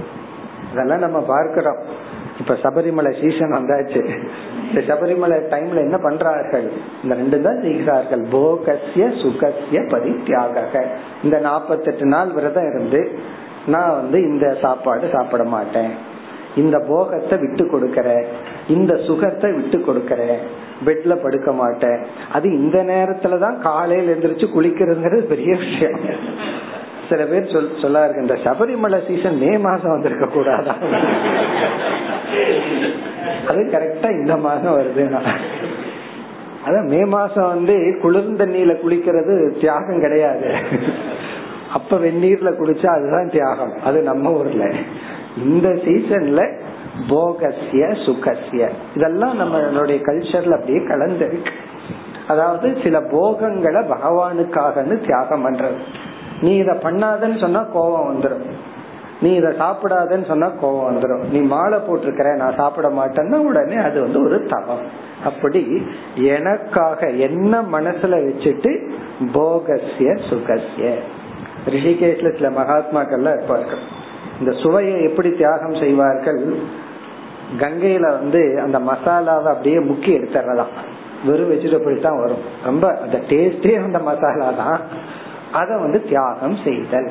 இதெல்லாம் நம்ம பார்க்கிறோம். இப்ப சபரிமலை சீசன் வந்தாச்சு. இந்த சபரிமலை டைம்ல என்ன பண்றார்கள்? இந்த ரெண்டு தான் செய்கிறார்கள். போகசிய சுகசிய பரித்தியாக இந்த நாற்பத்தெட்டு நாள் விரதம் இருந்து நான் வந்து இந்த சாப்பாடு சாப்பிட மாட்டேன். இந்த போகத்தை விட்டு கொடுக்கற இந்த சுகத்தை விட்டு கொடுக்கற பெட்ல படுக்க மாட்டேன். அது இந்த நேரத்துலதான் காலையில எந்திரிச்சு குளிக்கிறதுங்கிறது பெரிய விஷயம். சில பேர் சொல் சொல்லாரு இந்த சபரிமலை சீசன் மே மாசம் வந்திருக்க கூடாதா? அது கரெக்டா இந்த மாசம் வருதுன்னா அதான் மே மாசம் வந்து குளிர்ந்த தண்ணியில குளிக்கிறது தியாகம் கிடையாது. அப்ப வெந்நீர்ல குளிச்சா அதுதான் தியாகம். அது நம்ம ஊர்ல. இந்த சீசன்ல போகசிய சுகசிய இதெல்லாம் நம்மளுடைய கல்ச்சர்ல அப்படியே கலந்து அதாவது சில போகங்களை பகவானுக்காகன்னு தியாகம் பண்றது. நீ இத பண்ணாதன்னு சொன்னா கோபம் வந்துடும் நீ இத சாப்பிடாதன்னு சொன்னா கோபம் வந்துடும் நீ மாலை போட்டிருக்கிற நான் சாப்பிட மாட்டேன்னா உடனே அது வந்து ஒரு தவம். அப்படி எனக்காக என்ன மனசுல வச்சுட்டு போகசிய சுகசிய ரிஷிகேஷ்ல சில மகாத்மாக்கள்லாம் இருப்பார்கள். இந்த சுவையை எப்படி தியாகம் செய்வார்கள்? கங்கையில வந்து அந்த மசாலாவை அப்படியே முக்கி எடுத்துறதாம். வெறும் வெஜிடபிள் தான் வரும். ரொம்ப அந்த டேஸ்டே அந்த மசாலா தான் அதை வந்து தியாகம் செய்தல்.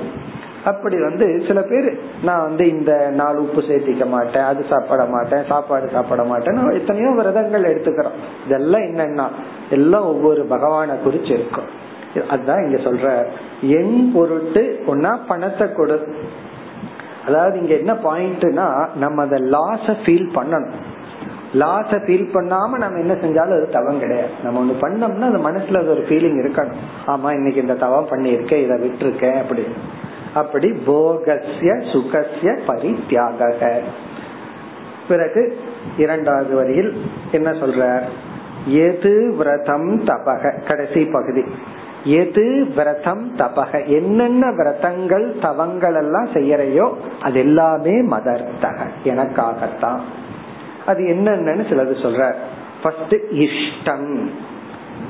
அப்படி வந்து சில பேர் நான் வந்து இந்த நாள் உப்பு சேர்த்திக்க மாட்டேன் அது சாப்பிட மாட்டேன் சாப்பாடு சாப்பிட மாட்டேன் எத்தனையோ விரதங்கள் எடுத்துக்கிறோம். இதெல்லாம் என்னன்னா எல்லாம் ஒவ்வொரு பகவானை குறிச்சு இருக்கும். அதுதான் இங்க சொல்ற என் பொருட்டு ஒன்னா பணத்தை கொடு. அதாவது இங்க என்ன பாயிண்ட்னா நம்ம அந்த லாஸ ஃபீல் பண்ணணும். லாஸ ஃபீல் பண்ணாம நம்ம என்ன செஞ்சாலும் அது தவம் கிடையாது. நம்ம ஒண்ணு பண்ணோம்னா அது மனசுல அது ஒரு ஃபீலிங் இருக்கணும். ஆமா இன்னைக்கு இந்த தவம் பண்ணியிருக்கேன் இதை விட்டுருக்கேன் அப்படி. அப்படி போகசிய சுகசிய பரித்தியாக பிறகு இரண்டாவது வரியில் என்ன சொல்ற எது விரதம் தபக. கடைசி பகுதி. எது விரதம் தபக. என்னென்ன விரதங்கள் தவங்கள் எல்லாம் செய்யறையோ அது எல்லாமே மதர்த்தக. எனக்காகத்தான். அது என்னென்னு சிலது சொல்ற. ஃபர்ஸ்ட் இஷ்டம்.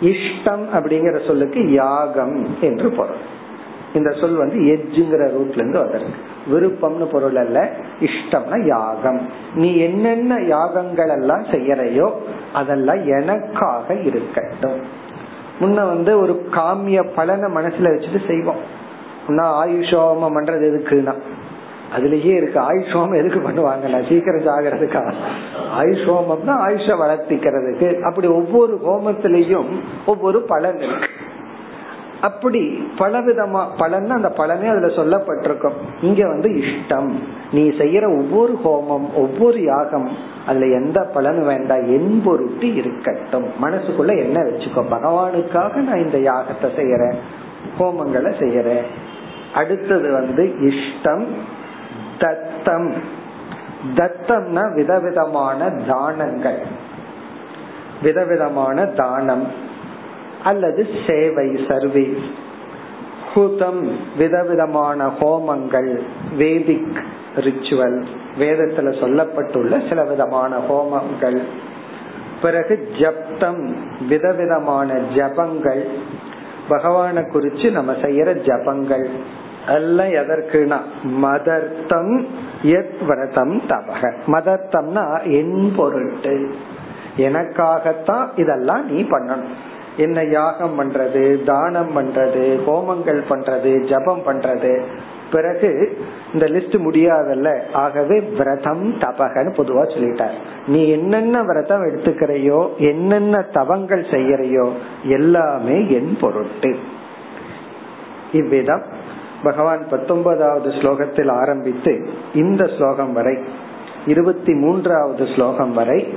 இஷ்டம் அப்படிங்கிற சொல்லுக்கு யாகம் என்று பொருள். இந்த சொல் வந்து எஜ்ஜுங்கிற ரூட்ல இருந்து வந்திருக்கு. விருப்பம்னு பொருள் அல்ல இஷ்டம்னா யாகம். நீ என்னென்ன யாகங்கள் எல்லாம் செய்யறையோ அதெல்லாம் எனக்காக இருக்கட்டும். முன்ன வந்து ஒரு காமிய பலனை மனசுல வச்சுட்டு செய்வோம். நான் ஆயுஷோமம் பண்றது எதுக்குன்னா அதுலயே இருக்கு ஆயுஷோமம் எதுக்கு பண்ணுவாங்க சீக்கிரம் சாகிறதுக்கா ஆயுஷ் ஹோமம்னா ஆயுஷ வளர்த்திக்கிறதுக்கு. அப்படி ஒவ்வொரு ஹோமத்திலையும் ஒவ்வொரு பலன் இருக்கு. அப்படி பலவிதமா பலன் அந்த பலனே அதுல சொல்லப்பட்டிருக்கும். இங்க வந்து இஷ்டம். நீ செய்யற ஒவ்வொரு ஹோமம் ஒவ்வொரு யாகம் அதுல எந்த பலனும் வேண்டாம் என் பொருட்டு இருக்கட்டும். மனசுக்குள்ள என்ன வச்சுக்கோ? பகவானுக்காக நான் இந்த யாகத்தை செய்யறேன் ஹோமங்களை செய்யறேன். அடுத்தது வந்து இஷ்டம். தத்தம். தத்தம்னா விதவிதமான தானங்கள். விதவிதமான தானம். அல்லது சேவை சர்வீஸ் ஹுதம் விதவிதமான ஹோமங்கள். வேதிக் ரிச்சுவல் வேதத்துல சொல்லப்பட்டுள்ள சில விதமான ஹோமங்கள். பிறகு ஜப்தம் விதவிதமான ஜபங்கள். பகவான குறிச்சு நம்ம செய்யற ஜபங்கள். எல்லாம் எதற்குனா? மதர்த்தம் எத் விரதம் தபக மதர்த்தம்னா என் பொருட்டு. எனக்காகத்தான் இதெல்லாம் நீ பண்ணணும். என்ன யாகம் பண்றது தானம் பண்றது ஹோமங்கள் பண்றது ஜபம் பண்றது. பிறகு இந்த லிஸ்ட் முடியாதல்ல. ஆகவே விரதம் தபகன்னு பொதுவா சொல்லிட்டார். நீ என்னென்ன விரதம் எடுத்துக்கிறையோ என்னென்ன தவங்கள் செய்யறையோ எல்லாமே என் பொருட்டு. இவ்விதம் பகவான் பத்தொன்பதாவது ஸ்லோகத்தில் ஆரம்பித்து இந்த ஸ்லோகம் வரை இருபத்தி மூன்றாவது ஸ்லோகம் வரை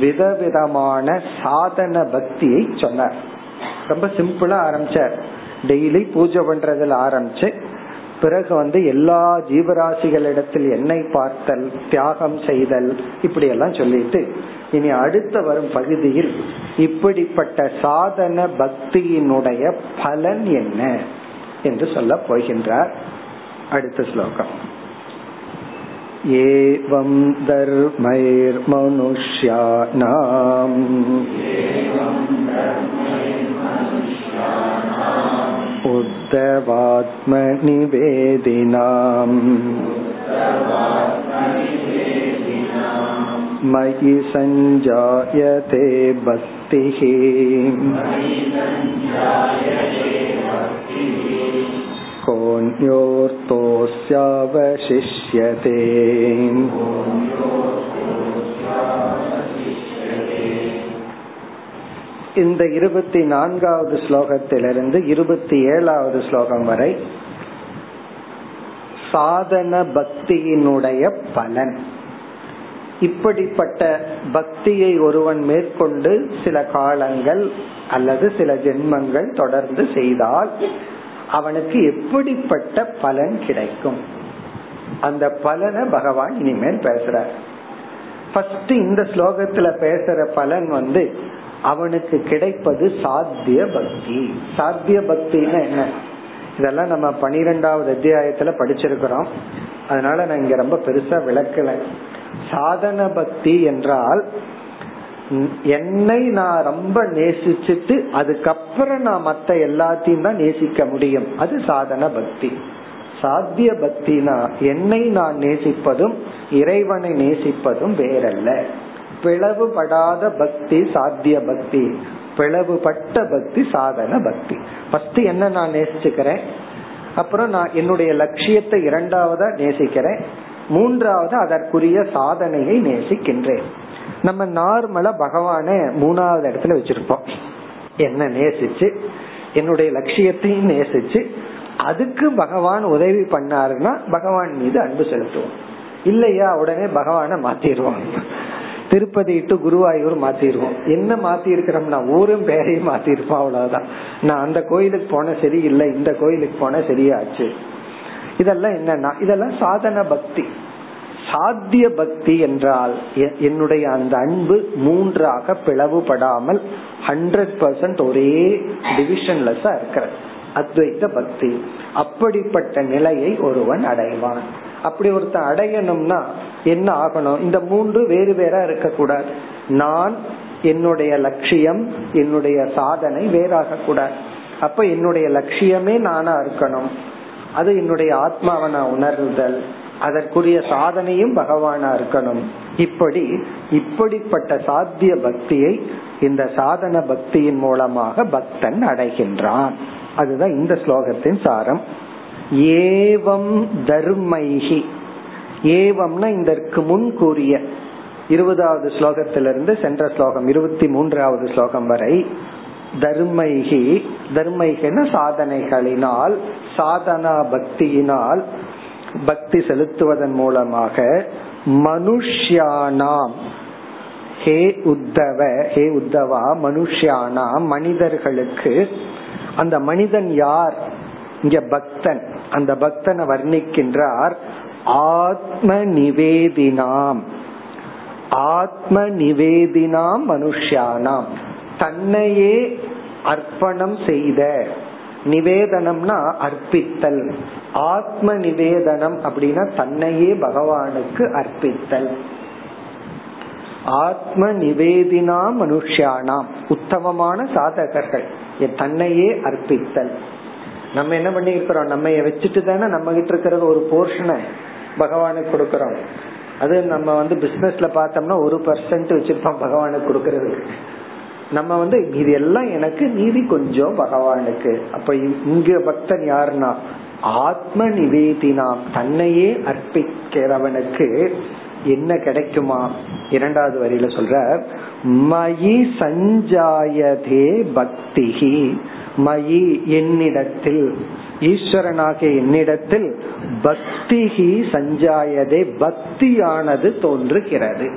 விதவிதமான சாதன பக்தியை சொன்னார். ரொம்ப சிம்பிளா ஆரம்பிச்சார். டெய்லி பூஜை பண்றதுல ஆரம்பிச்சு பிறகு வந்து எல்லா ஜீவராசிகளிடத்தில் எண்ணெய் பார்த்தல் தியாகம் செய்தல் இப்படி எல்லாம் சொல்லிட்டு இனி அடுத்த வரும் பகுதியில் இப்படிப்பட்ட சாதன பக்தியினுடைய பலன் என்ன? என்று சொல்ல போகின்றார் அடுத்த ஸ்லோகம் एवं धर्मैर्मनुष्याणाम् उद्धवात्मनिवेदिनाम् मयि सञ्जायते भक्तिः कोऽन्योर्तोऽस्यावशिष्यते இந்த இருபத்தி நான்காவது ஸ்லோகத்திலிருந்து இருபத்தி ஏழாவது ஸ்லோகம் வரை சாதன பக்தியினுடைய பலன் இப்படிப்பட்ட பக்தியை ஒருவன் மேற்கொண்டு சில காலங்கள் அல்லது சில ஜென்மங்கள் தொடர்ந்து செய்தால் அவனுக்கு எப்படிப்பட்ட பலன் கிடைக்கும்? அந்த பலனை பகவான் இனிமேல் பேசுறார். ஃபர்ஸ்ட் இந்த ஸ்லோகத்துல பேசுற பலன் வந்து அவனுக்கு கிடைப்பது சாத்திய பக்தி. சாத்திய பக்தின்னா என்ன? இதெல்லாம் நம்ம பனிரெண்டாவது அத்தியாயத்துல படிச்சிருக்கிறோம். அதனால நான் இங்க ரொம்ப பெருசா விளக்கல. சாதன பக்தி என்றால் என்னை நான் ரொம்ப நேசிச்சுட்டு அதுக்கப்புறம் நான் மத்த எல்லாத்தையும் தான் நேசிக்க முடியும். அது சாதன பக்தி. சாத்திய பக்தினா என்னை நான் நேசிப்பதும் இறைவனை நேசிப்பதும் வேறல்ல. பிளவுபடாத பக்தி சாத்திய பக்தி. பிளவுபட்ட பக்தி சாதன பக்தி. ஃபர்ஸ்ட் என்ன நான் நேசிச்சுக்கிறேன்? அப்புறம் நான் என்னுடைய லட்சியத்தை இரண்டாவதா நேசிக்கிறேன்? மூன்றாவது அதற்குரிய சாதனையை நேசிக்கின்றேன். நம்ம நார்மலா பகவான மூணாவது இடத்துல வச்சிருப்போம். என்ன நேசிச்சு என்னுடைய லட்சியத்தையும் நேசிச்சு அதுக்கு பகவான் உதவி பண்ணாருன்னா பகவான் மீது அன்பு செலுத்துவோம். இல்லையா உடனே பகவான மாத்திடுவோம். திருப்பதி இட்டு குருவாயூர் மாத்திருவோம் என்ன மாத்தி இருக்கிறோம்னா ஊரும் பேரையும் மாத்திருப்போம் அவ்வளவுதான். நான் அந்த கோயிலுக்கு போன சரி இல்லை இந்த கோயிலுக்கு போன சரியாச்சு. இதெல்லாம் என்னன்னா இதெல்லாம் சாதன பக்தி. சாத்திய பக்தி என்றால் என்னுடைய அந்த அன்பு மூன்றாக பிளவுபடாமல் ஹண்ட்ரட் பர்சன்ட் ஒரே டிவிஷன்லெஸ்ஸா இருக்கிறது. அத்வைத்த பக்தி. அப்படிப்பட்ட நிலையை ஒருவன் அடைவான். அப்படி ஒருத்தன் அடையணும்னா என்ன ஆகணும்? இந்த மூன்று வேறு வேற இருக்கக்கூடாது. நான் என்னுடைய லட்சியம் என்னுடைய சாதனை வேறாக கூடாது அப்ப என்னுடைய லட்சியமே நானா இருக்கணும். அது என்னுடைய ஆத்மாவை நான் உணர்தல். அதற்குரிய சாதனையும் பகவானா இருக்கணும். இப்படி இப்படிப்பட்ட சாத்திய பக்தியை இந்த சாதன பக்தியின் மூலமாக பக்தன் அடைகின்றான். அதுதான் இந்த ஸ்லோகத்தின் சாரம். ஏவம் தர்மைகி ஏவம்னா இதற்கு முன் கூறிய. இருபதாவது ஸ்லோகத்திலிருந்து சென்ற ஸ்லோகம் இருபத்தி மூன்றாவது ஸ்லோகம் வரை. தர்மைகி தர்மைகன சாதனைகளினால் சாதனா பக்தியினால் பக்தி செலுத்துவதன் மூலமாக மனுஷ்யானாம். ஹே உத்தவ ஹே உத்தவா மனுஷ்யானாம் மனிதர்களுக்கு. அந்த மனிதன் யார்? இங்க பக்தன். அந்த பக்தனை வர்ணிக்கின்றார் ஆத்ம நிவேதினாம் ஆத்ம நிவேதினாம் மனுஷியானாம். தன்னையே அர்ப்பணம் செய்த. நிவேதனம்னா அர்ப்பித்தல். ஆத்ம நிவேதனம் அப்படின்னா தன்னையே பகவானுக்கு அர்ப்பித்தல். ஆத்ம நிவேதினா மனுஷியானாம் உத்தமமான சாதகர்கள். தன்னையே அர்ப்பித்தல். நம்ம என்ன பண்ணி இருக்கிறோம் நம்ம வச்சுட்டு தானே நம்ம கிட்ட இருக்கிறது ஒரு போர்ஷனை பகவானுக்கு கொடுக்கறோம். அது நம்ம வந்து பிசினஸ்ல பார்த்தோம்னா ஒரு பர்சன்ட் வச்சிருப்போம் பகவானுக்கு கொடுக்கறதுக்கு. நம்ம வந்து இது எல்லாம் எனக்கு நீதி கொஞ்சம் பகவானுக்கு. அப்ப இங்க பக்தன் யாருன்னா ஆத்ம நிவேதினாம் தன்னையே அர்ப்பிக்கிறவனுக்கு என்ன கிடைக்குமா? இரண்டாவது வரியில சொல்ற மயி சஞ்சாயதே பக்திகி மயி என்னிடத்தில் ஈஸ்வரனாகிய என்னிடத்தில் பக்திகி சஞ்சாயதே பக்தியானது தோன்றுகிறது.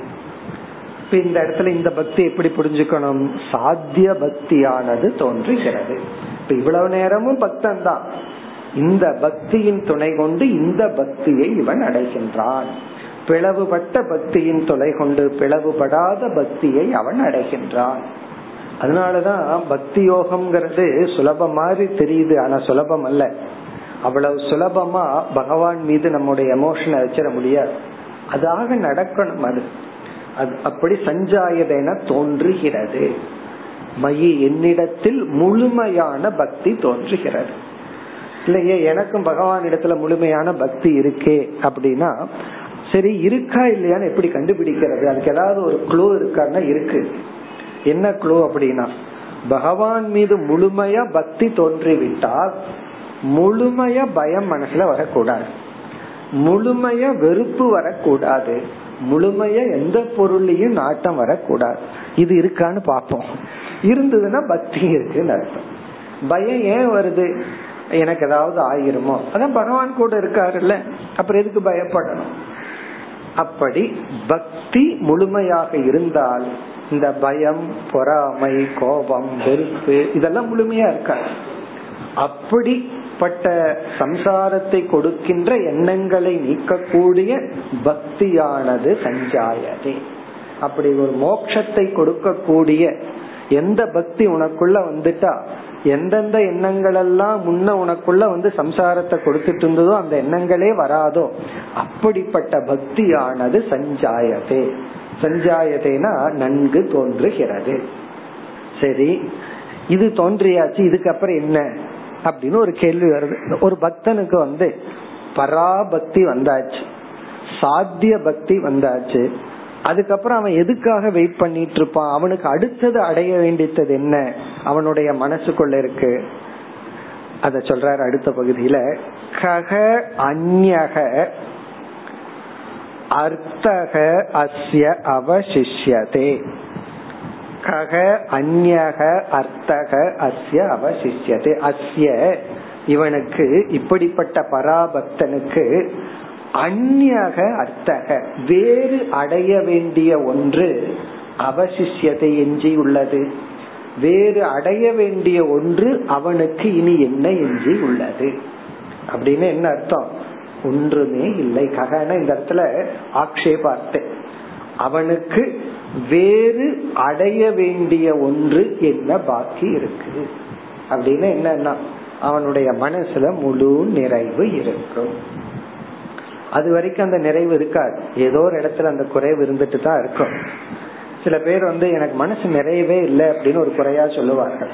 இப்ப இந்த இடத்துல இந்த பக்தி எப்படி புரிஞ்சுக்கணும்? சாத்திய பக்தியானது தோன்றுகிறது. இப்ப இவ்வளவு நேரமும் பக்தன் தான் இந்த பக்தியின் துணை கொண்டு இந்த பக்தியை இவன் அடைகின்றான். பிளவுபட்ட பக்தியின் துணை கொண்டு பிளவுபடாத பக்தியை அவன் அடைகின்றான். அதனாலதான் பக்தி யோகம்ங்கிறது சுலபம் மாதிரி தெரியுது. ஆனா சுலபம் அல்ல. அவ்வளவு சுலபமா பகவான் மீது நம்முடைய எமோஷனை வச்சிட முடியாது. அதாக நடக்கணும் அது அது. அப்படி சஞ்சாயதென தோன்றுகிறது. மயி என்னிடத்தில் முழுமையான பக்தி தோன்றுகிறது. இல்லையே எனக்கும் பகவான் இடத்துல முழுமையான பக்தி இருக்கே அப்படின்னா சரி இருக்கா இல்லையான்னு எப்படி கண்டுபிடிக்கிறது? அதுக்கு ஏதாவது ஒரு க்ளூ இருக்கான்னா இருக்கு. என்ன க்ளூ அப்படின்னா பகவான் மீது முழுமையா பக்தி தோன்றிவிட்டால் முழுமையா பயம் மனசுல வரக்கூடாது. முழுமையா வெறுப்பு வரக்கூடாது. முழுமைய எந்த பொருளையும் நாட்டம் வரக்கூடாது. இது இருக்கான்னு பார்ப்போம். இருந்ததுன்னா பக்தி இருக்குன்னு அர்த்தம். பயம் ஏன் வருது? எனக்கு ஏதாவது ஆயிருமோ? அதான் பகவான் கூட இருக்காருல்ல. அப்புறம் எதுக்கு பயப்படணும்? அப்படி பக்தி முழுமையாக இருந்தால் இந்த பயம் பொறாமை கோபம் வெறுப்பு இதெல்லாம் முழுமையா இருக்காது. அப்படிப்பட்ட சம்சாரத்தை கொடுக்கின்ற எண்ணங்களை நீக்கக்கூடிய பக்தியானது சஞ்சாயதே. அப்படி ஒரு மோட்சத்தை கொடுக்கக்கூடிய எந்த பக்தி உனக்குள்ள வந்துட்டா எந்தெந்த எண்ணங்கள் எல்லாம் முன்ன உனக்குள்ள வந்து சம்சாரத்தை கொடுத்துட்டு இருந்ததோ அந்த எண்ணங்களே வராதோ அப்படிப்பட்ட பக்தியானது சஞ்சாயதே. சஞ்சாயதேனா நன்கு தோன்றுகிறது. சரி இது தோன்றியாச்சு இதுக்கப்புறம் என்ன? அப்படின்னு ஒரு கேள்வி வருது. ஒரு பக்தனுக்கு வந்து பராபக்தி வந்தாச்சு. சாத்திய பக்தி வந்தாச்சு. அதுக்கப்புறம் அவன் எதுக்காக வெயிட் பண்ணிட்டு இருப்பான்? அவனுக்கு அடுத்தது அடைய வேண்டியது என்ன? அவனுடைய மனசுக்குள்ள இருக்கு. அத சொல்றாரு அடுத்த பகுதியில கக அந்யக அர்த்தக அஸ்ய அவசிஷ்யதே. கக அந்யக அர்த்தக அஸ்ய அவசிஷ்யது. அஸ்ய இவனுக்கு இப்படிப்பட்ட பராபக்தனுக்கு அந்யக அர்த்தக வேறு அடைய வேண்டிய ஒன்று அவசிஷ்யத்தை எஞ்சி உள்ளது. வேறு அடைய வேண்டிய ஒன்று அவனுக்கு இனி என்ன எஞ்சி உள்ளது? அப்படின்னு என்ன அர்த்தம்? ஒன்றுமே இல்லை. ககன இந்த இடத்துல ஆக்ஷேபார்த்தை அவனுக்கு வேறு அடைய வேண்டிய ஒன்று என்ன பாக்கி இருக்கு? அப்படின்னு என்னன்னா அவனுடைய மனசுல முழு நிறைவு இருக்கும். அது வரைக்கும் அந்த நிறைவு இருக்காது. ஏதோ ஒரு இடத்துல அந்த குறைவு இருந்துட்டு தான் இருக்கும். சில பேர் வந்து எனக்கு மனசு நிறையவே இல்லை அப்படின்னு ஒரு குறையா சொல்லுவார்கள்.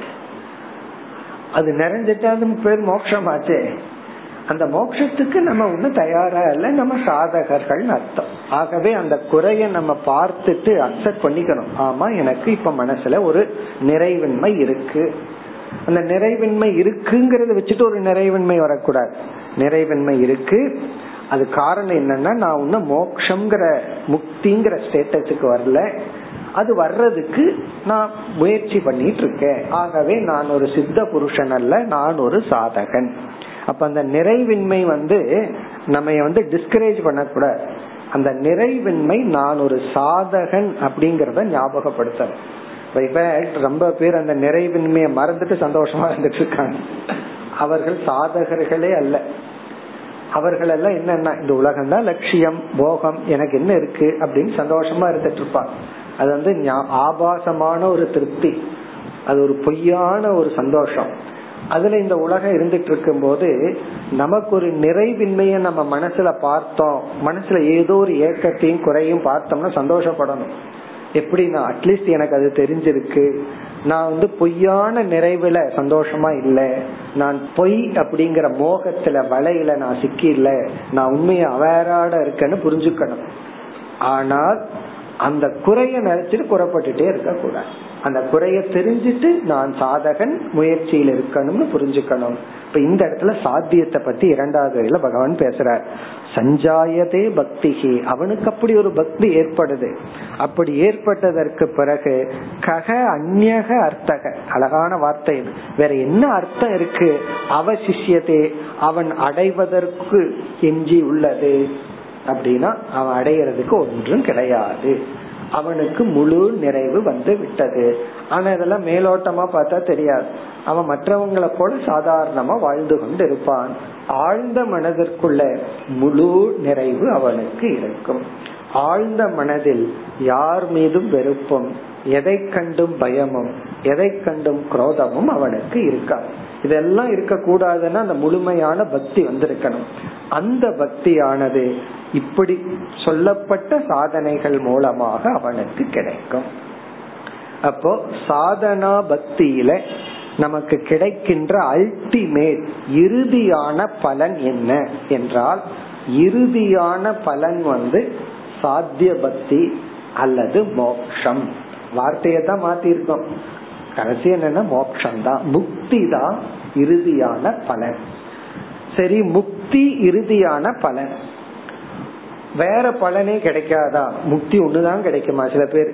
அது நிறைஞ்சிட்டு அது பேர் மோட்சமாச்சே. அந்த மோட்சத்துக்கு நம்ம ஒண்ணு தயாரா இல்ல நம்ம சாதகர்கள் அர்த்தம். ஆகவே அந்த குறைய நம்ம பார்த்துட்டு அக்செப்ட் பண்ணிக்கணும். ஆமா எனக்கு இப்ப மனசுல ஒரு நிறைவின்மை இருக்கு. அந்த நிறைவின்மை இருக்குங்கிறத வச்சுட்டு ஒரு நிறைவின்மை வரக்கூடாது. நிறைவின்மை இருக்கு. அது காரணம் என்னன்னா நான் இன்னும் மோக்ஷங்கிற முக்திங்கிற ஸ்டேட்டஸுக்கு வரல. அது வர்றதுக்கு நான் முயற்சி பண்ணிட்டு இருக்கேன். ஆகவே நான் ஒரு சித்த புருஷன் அல்ல நான் ஒரு சாதகன். அப்ப அந்த நிறைவின்மை வந்து நம்ம வந்து டிஸ்கரேஜ் பண்ணக்கூடாது. அந்த நிறைவின்மை நான் ஒரு சாதகன் அப்படிங்கறத ஞாபகப்படுத்தணும். ரொம்ப பேர் அந்த நிறைவின்மையை மறந்துட்டு சந்தோஷமா இருந்துட்டு இருக்காங்க. அவர்கள் சாதகர்களே அல்ல. அவர்கள் எல்லாம் என்னன்னா இந்த உலகம் தான் லட்சியம் போகம் எனக்கு என்ன இருக்கு அப்படின்னு சந்தோஷமா இருந்துட்டு இருப்பாங்க. அது வந்து ஆபாசமான ஒரு திருப்தி. அது ஒரு பொய்யான ஒரு சந்தோஷம். அதுல இந்த உலகம் இருந்துட்டு இருக்கும் போது நமக்கு ஒரு நிறைவின்மைய நம்ம மனசுல பார்த்தோம். மனசுல ஏதோ ஒரு ஏக்கத்தையும் குறையும் பார்த்தோம்னா சந்தோஷப்படணும். எப்படின்னா அட்லீஸ்ட் எனக்கு அது தெரிஞ்சிருக்கு. நான் வந்து பொய்யான நிறைவுல சந்தோஷமா இல்லை. நான் பொய் அப்படிங்கிற மோகத்துல வலையில நான் சிக்கி இல்லை நான் உண்மையை அவேராட இருக்கேன்னு புரிஞ்சுக்கணும். ஆனால் அந்த குறைய நினைச்சிட்டு குறைப்பட்டுட்டே இருக்க கூடாது அந்த குறைய தெரிஞ்சிட்டு நான் சாதகன் முயற்சியில் இருக்கணும்னு புரிஞ்சுக்கணும். இப்ப இந்த இடத்துல சாத்தியத்தை பத்தி இரண்டாவது வரையில பகவான் பேசுறார். சஞ்சாயதே பக்திகி அவனுக்கு அப்படி ஒரு பக்தி ஏற்படுது. அப்படி ஏற்பட்டதற்கு பிறகு கக அந்நக அர்த்தக. அழகான வார்த்தை வேற என்ன அர்த்தம் இருக்கு? அவசிஷியதே. அவன் அடைவதற்கு எஞ்சி உள்ளது. அப்படின்னா அவன் அடையிறதுக்கு ஒன்றும் கிடையாது. அவனுக்கு முழு நிறைவு வந்து விட்டது. ஆனா இதெல்லாம் மேலோட்டமா பார்த்தா தெரியாது. அவன் மற்றவங்களை போல சாதாரணமா வாழ்ந்து கொண்டு இருப்பான் ஆழ்ந்த மனதிற்குள்ள முழு நிறைவு அவனுக்கு இருக்கும். ஆழ்ந்த மனதில் யார் மீதும் வெறுப்பும் எதை கண்டும் பயமும் எதை கண்டும் குரோதமும் அவனுக்கு இருக்காது இதெல்லாம் இருக்க கூடாதுன்னா அந்த முழுமையான பக்தி வந்திருக்கணும். அந்த பக்தியானது இப்படி சொல்லப்பட்ட சாதனைகள் மூலமாக அவனுக்கு கிடைக்கும். அப்போ சாதனா பக்தியில நமக்கு கிடைக்கின்ற அல்டிமேட் இறுதியான பலன் என்ன என்றால் இறுதியான பலன் வந்து சாத்திய பக்தி அல்லது மோக்ஷம். வார்த்தையை தான் மாத்திருக்கோம். கடைசி என்னன்னா மோக்ஷம் தான். முக்தி தான் இறுதியான பலன். சரி முக்தி இறுதியான பலன். வேற பலனே கிடைக்காதா? முக்தி ஒண்ணுதான் கிடைக்குமா சில பேர்?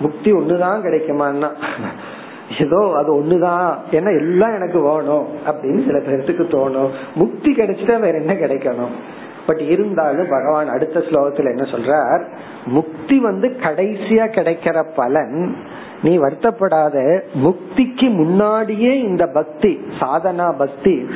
முக்தி ஒண்ணுதான் கிடைக்குமான்னா? ஏதோ அது ஒண்ணுதான். ஏன்னா எல்லாம் எனக்கு வேணும் அப்படின்னு சில பேர்த்துக்கு தோணும். முக்தி கிடைச்சிட்டா வேற என்ன கிடைக்கணும்? பட் இருந்தாலும் பகவான் அடுத்த ஸ்லோகத்துல என்ன சொல்றார்? முக்தி வந்து கடைசியா கிடைக்கிற பலன். நீ வருத்தப்படாத. முக்திக்கு முன்னாடியே இந்த பக்தி சாதனா பக்தி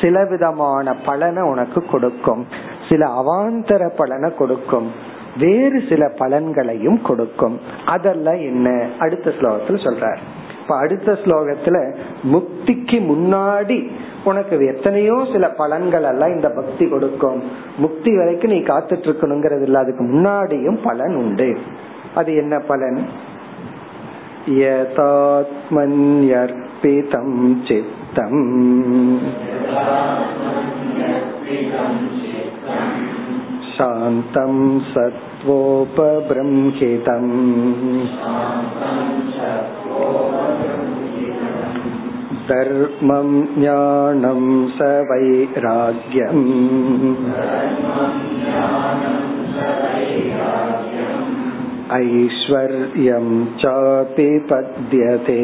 சில விதமான பலனை உனக்கு கொடுக்கும். சில அவாந்தர பலனை கொடுக்கும். வேறு சில பலன்களையும் கொடுக்கும். அதெல்லாம் என்ன? அடுத்த ஸ்லோகத்துல சொல்றார். இப்ப அடுத்த ஸ்லோகத்துல முக்திக்கு முன்னாடி உனக்கு எத்தனையோ சில பலன்கள் எல்லாம் இந்த பக்தி கொடுக்கும். முக்தி வரைக்கும் நீ காத்துட்டு இருக்கணுங்கிறது இல்ல. அதுக்கு முன்னாடியும் பலன் உண்டு. அது என்ன பலன்? यतात्मन्यर्पितं சித்தம். शान्तं सत्त्वोपबृंहितम् धर्मं ज्ञानं स वैराग्यम् ऐश्वर्यं चापि पद्यते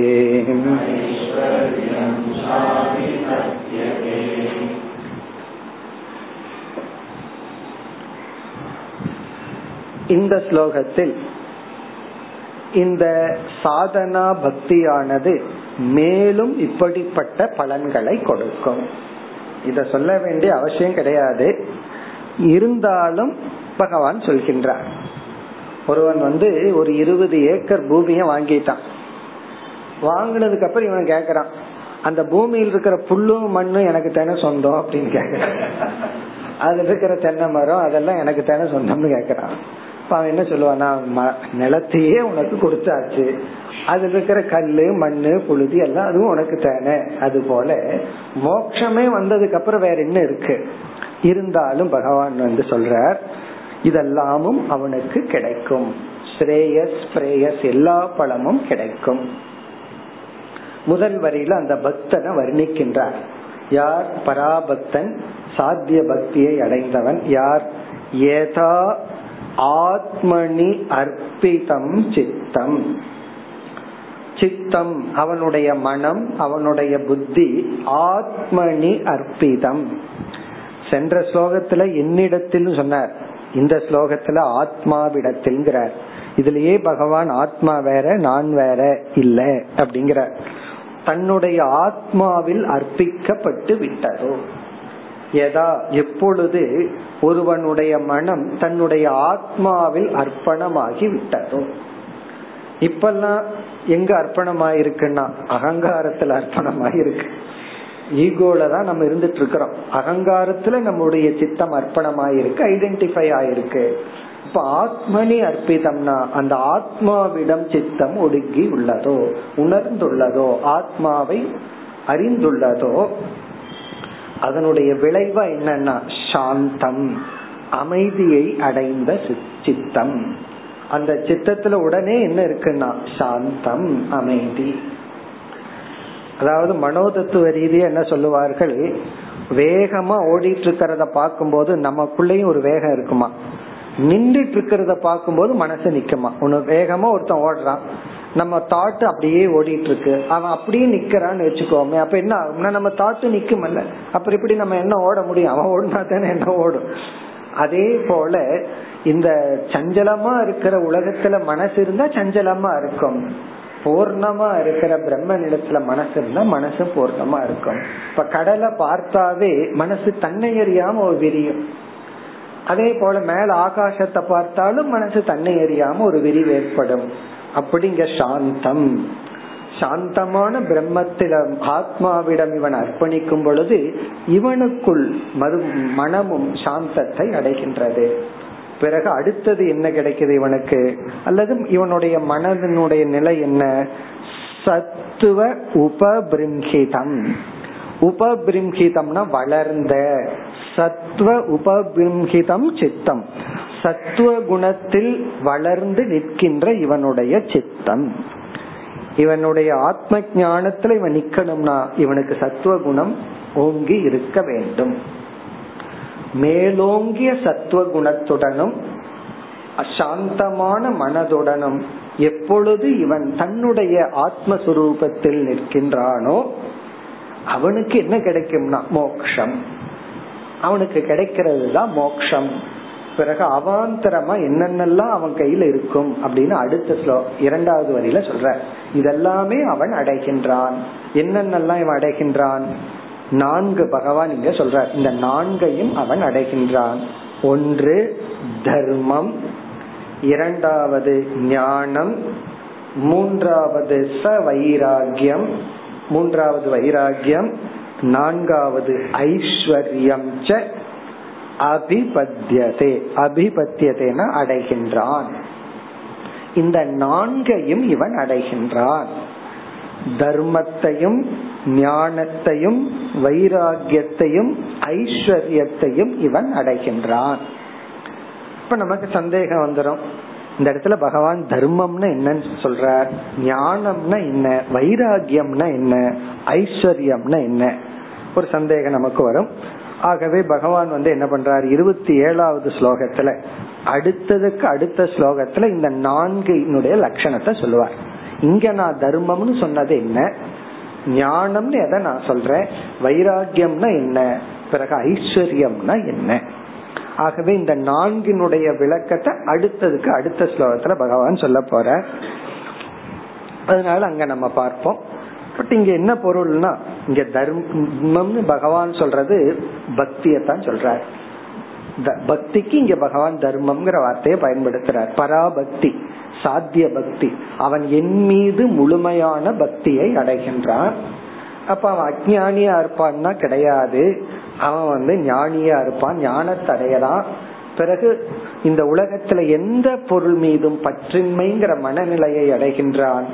இந்த ஸ்லோகத்தில் இந்த சாதனா பக்தியானது மேலும் இப்படிப்பட்ட பலன்களை கொடுக்கும். இத சொல்ல வேண்டிய அவசியம் கிடையாது. இருந்தாலும் பகவான் சொல்கின்றார். ஒருவன் வந்து ஒரு இருபது ஏக்கர் பூமியை வாங்கிட்டான். வாங்கினதுக்கு அப்புறம் இவன் கேக்குறான் அந்த பூமியில் இருக்கிற புல்லும் மண்ணும் எனக்கு தானே சொந்தம் அப்படின்னு கேக்குறான். அதுல இருக்கிற தென்னை மரம் அதெல்லாம் எனக்கு தானே சொந்தம்னு கேக்குறான். அவன் என்ன சொல்லுவான்னா நிலத்தையே உனக்கு கொடுத்தாச்சு. அதுல இருக்கிற கல்லு மண்ணு புழுதி எல்லாம் அதுவும் உனக்கு தானே. அது போல மோட்சமே வந்ததுக்கு அப்புறம் வேற என்ன இருக்கு? இருந்தாலும் பகவான் வந்து சொல்றார் இதெல்லாமும் அவனுக்கு கிடைக்கும். ஸ்ரேயஸ் பிரேயஸ் எல்லா பழமும் கிடைக்கும். முதல் வரியில அந்த பக்தனை வர்ணிக்கின்றார். யார்? பராபக்தன் சாத்திய பக்தியை அடைந்தவன். யார்? ஏதா ஆத்மனி அர்ப்பிதம் சித்தம். சித்தம் அவனுடைய மனம் அவனுடைய புத்தி ஆத்மனி அர்ப்பிதம். சென்ற ஸ்லோகத்துல என்னிடத்தில் சொன்னார். இந்த ஸ்லோகத்துல ஆத்மாவிடத்தில்ங்கிறார். இதுலயே பகவான் ஆத்மா வேற நான் வேற இல்ல அப்படிங்கிற தன்னுடைய ஆத்மாவில் அர்ப்பிக்கப்பட்டு விட்டதோ எதா எப்பொழுது ஒருவனுடைய மனம் தன்னுடைய ஆத்மாவில் அர்ப்பணமாகி விட்டதோ? இப்பெல்லாம் எங்க அர்ப்பணமாயிருக்குன்னா அகங்காரத்துல அர்ப்பணமாயிருக்கு. ஈகோல தான் நம்ம இருந்துட்டு இருக்கிறோம் அகங்காரத்துல நம்முடைய சித்தம் அர்ப்பணமாயிருக்கு ஐடென்டிஃபை ஆயிருக்கு. இப்ப ஆத்மனி அர்ப்பிதம்னா அந்த ஆத்மாவிடம் சித்தம் ஒடுங்கி உள்ளதோ உணர்ந்துள்ளதோ ஆத்மாவை அறிந்துள்ளதோ அதனுடைய விளைவா என்னன்னா சாந்தம் அமைதியை அடைந்த சித்தம். அந்த சித்தத்துல உடனே என்ன இருக்குன்னா சாந்தம் அமைதி. அதாவது மனோதத்துவ ரீதியா என்ன சொல்லுவார்கள்? வேகமா ஓடிட்டு இருக்கிறத பார்க்கும்போது நமக்குள்ளேயும் ஒரு வேகம் இருக்குமா? நின்றுட்டு இருக்கிறத பார்க்கும்போது மனசு நிக்குமா? உன வேகமா ஒருத்தன் ஓடுறான். நம்ம தாட்டு அப்படியே ஓடிட்டு இருக்கு அவன் அப்படியே நிக்கிறான்னு வச்சுக்கோமே. அப்ப என்ன ஆகும்னா நம்ம தாட்டு நிக்குமல்ல. அப்புறம் இப்படி நம்ம என்ன ஓட முடியும்? அவன் ஓடினா தானே என்ன ஓடும்? அதே போல இந்த சஞ்சலமா இருக்கிற உலகத்துல மனசு இருந்தா சஞ்சலமா இருக்கும். பூர்ணமா இருக்கிற பிரம்ம நிலத்துல மனசு இருந்தா மனசு பூர்ணமா இருக்கும். இப்ப கடலை பார்த்தாவே மனசு தன்னை அறியாம ஒரு விரியும். அதே போல மேல ஆகாசத்தை பார்த்தாலும் மனசு தன்னை அறியாம ஒரு விரிவு ஏற்படும். அப்படிங்க சாந்தம். சாந்தமான பிரம்மத்திடம் ஆத்மாவிடம் இவன் அர்ப்பணிக்கும் பொழுது இவனுக்குள் மறு மனமும் சாந்தத்தை அடைகின்றது. பிறகு அடுத்தது என்ன கிடைக்குது இவனுக்கு? அல்லது இவனுடைய மனதினுடைய நிலை என்ன? சத்துவ உபபிரம்ஹிதம் உபபிரம்ஹிதம்னா வளர்ந்த. சத்துவ உபபிரம்ஹிதம் சித்தம். சத்துவ குணத்தில் வளர்ந்து நிற்கின்ற இவனுடைய சித்தம். இவனுடைய ஆத்ம ஞானத்துல இவன் நிக்கணும்னா இவனுக்கு சத்துவ குணம் ஓங்கி இருக்க வேண்டும். மேலோங்கிய சத்துவ குணத்துடனும் அசாந்தமான மனதுடனும் எப்பொழுது இவன் தன்னுடைய ஆத்மஸ்வரூபத்தில் நிற்கின்றானோ அவனுக்கு என்ன கிடைக்கும்னா மோக்ஷம். அவனுக்கு கிடைக்கிறது தான் மோக்ஷம். பிறகு அவாந்தரமா என்னென்னலாம் அவன் கையில இருக்கும் அப்படின்னு அடுத்த ஸ்லோ இரண்டாவது வரியில சொல்ற. இதெல்லாமே அவன் அடைகின்றான். என்னென்னலாம் இவன் அடைகின்றான்? நான்கு பகவான் இங்க சொல்ற. இந்த நான்கையும் அவன் அடைகின்றான். ஒன்று தர்மம். இரண்டாவது ஞானம். மூன்றாவது ச வைராகியம் மூன்றாவது வைராகியம் நான்காவது ஐஸ்வர்யம் ச அபிபத்தியதே. அபிபத்தியதேன அடைகின்றான். இந்த நான்கையும் இவன் அடைகின்றான். தர்மத்தையும் ஞானத்தையும் வைராகியத்தையும் ஐஸ்வர்யத்தையும் இவன் அடைகின்றான். இப்ப நமக்கு சந்தேகம் வந்துடும் இந்த இடத்துல பகவான் தர்மம்னா என்னன்னு சொல்ற ஞானம்னா என்ன வைராகியம்னா என்ன ஐஸ்வர்யம்னா என்ன? ஒரு சந்தேகம் நமக்கு வரும். ஆகவே பகவான் வந்து என்ன பண்றார்? இருபத்தி ஏழாவது ஸ்லோகத்துல அடுத்ததுக்கு அடுத்த ஸ்லோகத்துல இந்த நான்கினுடைய லட்சணத்தை சொல்லுவார். இங்க நான் தர்மம்னு சொன்னது என்ன? ஞானம்னு எதை நான் சொல்றேன்? வைராகியம்னா என்ன? பிறகு ஐஸ்வர்யம்னா என்ன? ஆகவே இந்த நான்கினுடைய விளக்கத்தை அடுத்ததுக்கு அடுத்த ஸ்லோகத்துல பகவான் சொல்ல போற அதனால அங்க நம்ம பார்ப்போம். பட் இங்க என்ன பொருள்னா இங்க தர்மம்னு பகவான் சொல்றது பக்தியத்தான் சொல்றார். பக்திக்கு இங்க பகவான் தர்மம்ங்கிற வார்த்தையை பயன்படுத்துறார். பராபக்தி சாத்திய பக்தி. அவன் என் மீது முழுமையான பக்தியை அடைகின்றான். அப்ப அவன் அஜானியா இருப்பான்னா கிடையாது. அவன் வந்து ஞானியா இருப்பான் ஞானத்தை அடையலாம் பிறகு இந்த உலகத்துல எந்த பொருள் மீதும் பற்றின்மைங்கிற மனநிலையை அடைகின்றான்?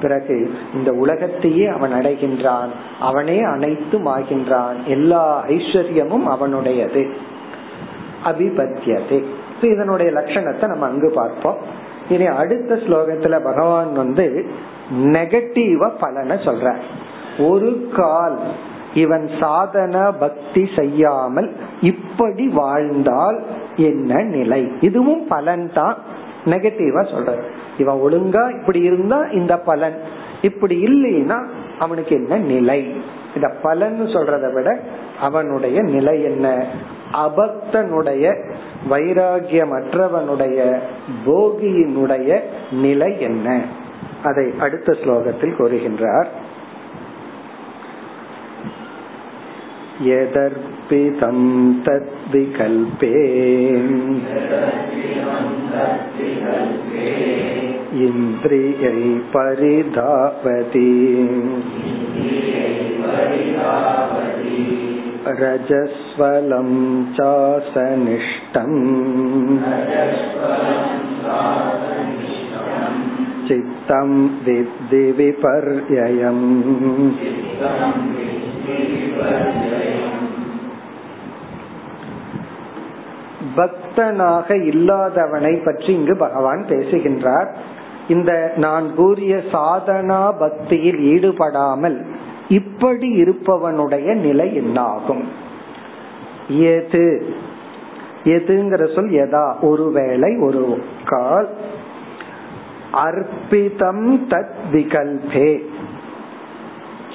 பிறகு இந்த உலகத்தையே அவன் அடைகின்றான். அவனே அனைத்தும் ஆகின்றான். எல்லா ஐஸ்வர்யமும் அவனுடையது. அபிபத்தியதே. இதனுடைய லட்சணத்தை நம்ம அங்கு பார்ப்போம். இனி அடுத்த ஸ்லோகத்துல பகவான் வந்து நெகட்டிவ பலனை சொல்ற ஒரு கால் இவன் சாதன பக்தி செய்யாமல் இப்படி வாழ்ந்தால் என்ன நிலை? இதுவும் பலன் தான் நெகட்டிவா சொல்றது இவன் ஒழுங்கா இப்படி இருந்தா இந்த பலன் இப்படி இல்லைன்னா அவனுக்கு என்ன நிலை இந்த பலன் சொல்றத விட அவனுடைய நிலை என்ன அபக்தனுடைய வைராகியமற்றவனுடைய போகியினுடைய நிலை என்ன அதை அடுத்த ஸ்லோகத்தில் கூறுகின்றார் यदर्पितं तद्विकल्पे इन्द्रियै परिधावति रजस्वलं चासनिष्टम् चित्तं विद्धि विपर्ययम् பக்தனாக இல்லாதவனை பற்றி இங்கு பகவான் பேசுகின்றார். இந்த நான் கூறிய சாதனா பக்தியில் ஈடுபடாமல் இப்படி இருப்பவனுடைய நிலை என்னாகும்? எது? எதுங்கிற சொல் எதா? ஒருவேளை ஒரு கால். அர்ப்பிதம் தத் விகல்பே.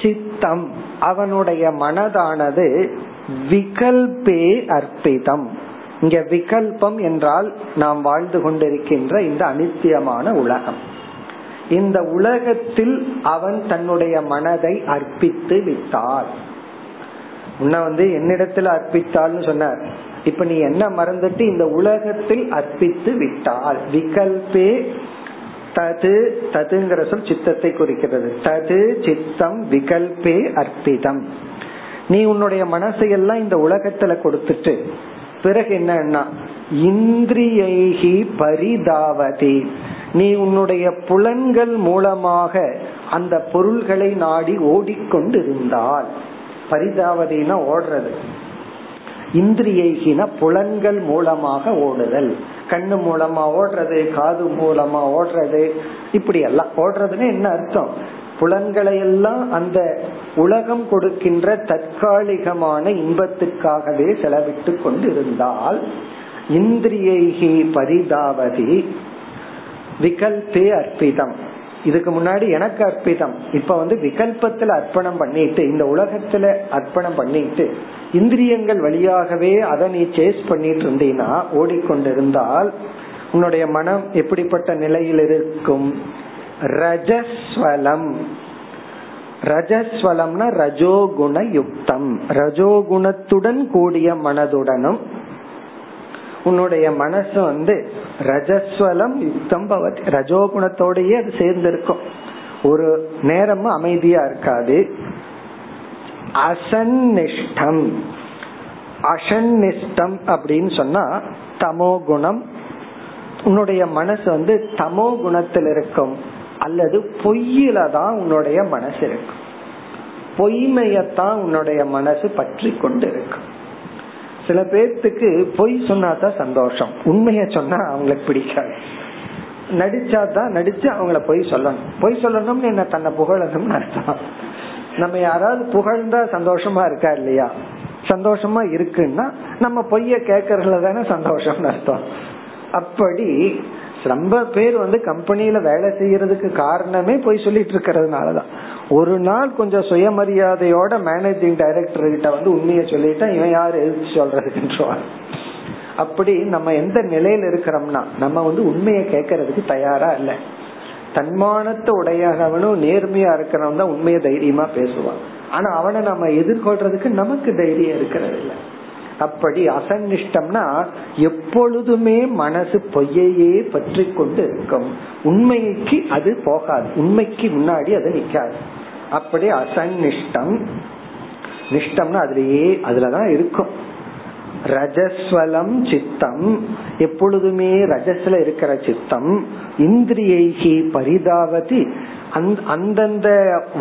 சித்தம். அவனுடைய மனதானது விகல்பே அர்ப்பிதம். இங்க விகல்பம் என்றால் நாம் வாழ்ந்து கொண்டிருக்கின்ற இந்த அனித்தியமான உலகம். இந்த உலகத்தில் அவன் தன்னுடைய மனதை அர்ப்பித்து விட்டார் உன்ன வந்து என்னிடத்தில் அர்ப்பித்தாள்னு சொன்னார். இப்ப நீ என்ன மறந்துட்டு இந்த உலகத்தில் அர்ப்பித்து விட்டால் விகல்பே தது ததுங்கிற சொல் சித்தத்தை குறிக்கிறது. தது சித்தம் விகல்பே அர்ப்பிதம். நீ உன்னுடைய மனசையெல்லாம் இந்த உலகத்துல கொடுத்துட்டு பிறகு என்னன்னா இந்திரியைகி பரிதாவதி. நீ உன்னுடைய புலன்கள் மூலமாக அந்த பொருள்களை நாடி ஓடிக்கொண்டிருந்தால். பரிதாவதினா ஓடுறது. இந்திரியைகின புலன்கள் மூலமாக ஓடுதல். கண்ணு மூலமா ஓடுறது காது மூலமா ஓடுறது இப்படி எல்லாம் ஓடுறதுன்னு என்ன அர்த்தம்? புலன்களையெல்லாம் அந்த உலகம் கொடுக்கின்ற தற்காலிகமான இன்பத்துக்காகவே செலவிட்டு கொண்டு இருந்தால் இந்திரியைகி பரிதாவதி விகல்பே அற்பிதம் இதுக்கு முன்னாடி எனக்கு அர்ப்பிதம். இப்ப வந்து விகல்பத்துல அர்ப்பணம் பண்ணிட்டு இந்த உலகத்துல அர்ப்பணம் பண்ணிட்டு இந்திரியங்கள் வழியாகவே அதை நீ சேஸ் பண்ணிட்டு இருந்தீனா ஓடிக்கொண்டிருந்தால் உன்னுடைய மனம் எப்படிப்பட்ட நிலையில் இருக்கும் ரஜஸ்வலம். ரஜஸ்வலம்னா ரஜோகுண யுக்தம் ரஜோகுணத்துடன் கூடிய மனதுடனும் உன்னுடைய மனசு வந்து ரஜஸ்வலம் யுக்தம் பவதி. ரஜோகுணத்தோடயே அது சேர்ந்திருக்கும். ஒரு நேரமும் அமைதியா இருக்காது. அசன்னிஷ்டம். அசன்னிஷ்டம் அப்படின்னு சொன்னா தமோ குணம் உன்னுடைய மனசு வந்து தமோ குணத்தில் இருக்கும். அல்லது பொய்யில தான் உன்னுடைய மனசு இருக்கும் பொய்மையத்தான் உன்னுடைய மனசு பற்றி கொண்டு இருக்கும் சில பேர்த்துக்கு பொய் சொன்னாதான் சந்தோஷம். உண்மைய சொன்னா அவங்களுக்கு பிடிக்காது. நடிச்சா தான் நடிச்சு அவங்கள பொய் சொல்லணும். பொய் சொல்லணும்னு என்ன தன்னை புகழணும்னு அர்த்தம். நம்ம யாராவது புகழ்ந்தா சந்தோஷமா இருக்கா இல்லையா? சந்தோஷமா இருக்குன்னா நம்ம பொய்ய கேக்குறதுல தானே சந்தோஷம்னு அர்த்தம். அப்படி ரொம்ப பேர் வந்து கம்பெனியில வேலை செய்யறதுக்கு காரணமே போய் சொல்லிட்டு இருக்கிறதுனாலதான். ஒரு நாள் கொஞ்சம் சுயமரியாதையோட மேனேஜிங் டைரக்டர் கிட்ட வந்து உண்மையை சொல்லிட்டா இவன் யாரு எழுதி சொல்றதுக்குன்றான் அப்படி நம்ம எந்த நிலையில இருக்கிறோம்னா நம்ம வந்து உண்மையை கேட்கறதுக்கு தயாரா இல்ல. தன்மானத்தை உடையவனும் நேர்மையா இருக்கிறவன் தான் உண்மையை தைரியமா பேசுவான். ஆனா அவனை நம்ம எதிர்கொள்றதுக்கு நமக்கு தைரியம் இருக்கிறது இல்லை அப்படி அசன்னிஷ்டம்னா எப்பொழுதுமே மனசு பொய்யையே பற்றி கொண்டு இருக்கும். உண்மைக்கு அது போகாது. உண்மைக்கு முன்னாடி அது நிக்காது. அப்படி அசன்னிஷ்டம். நிஷ்டம்னா அதுலயே அதுலதான் இருக்கும். ரஜஸ்வலம் சித்தம். எப்பொழுதுமே ரஜஸ்ல இருக்கிற சித்தம். இந்திரியைகி பரிதாவதி அந்தந்த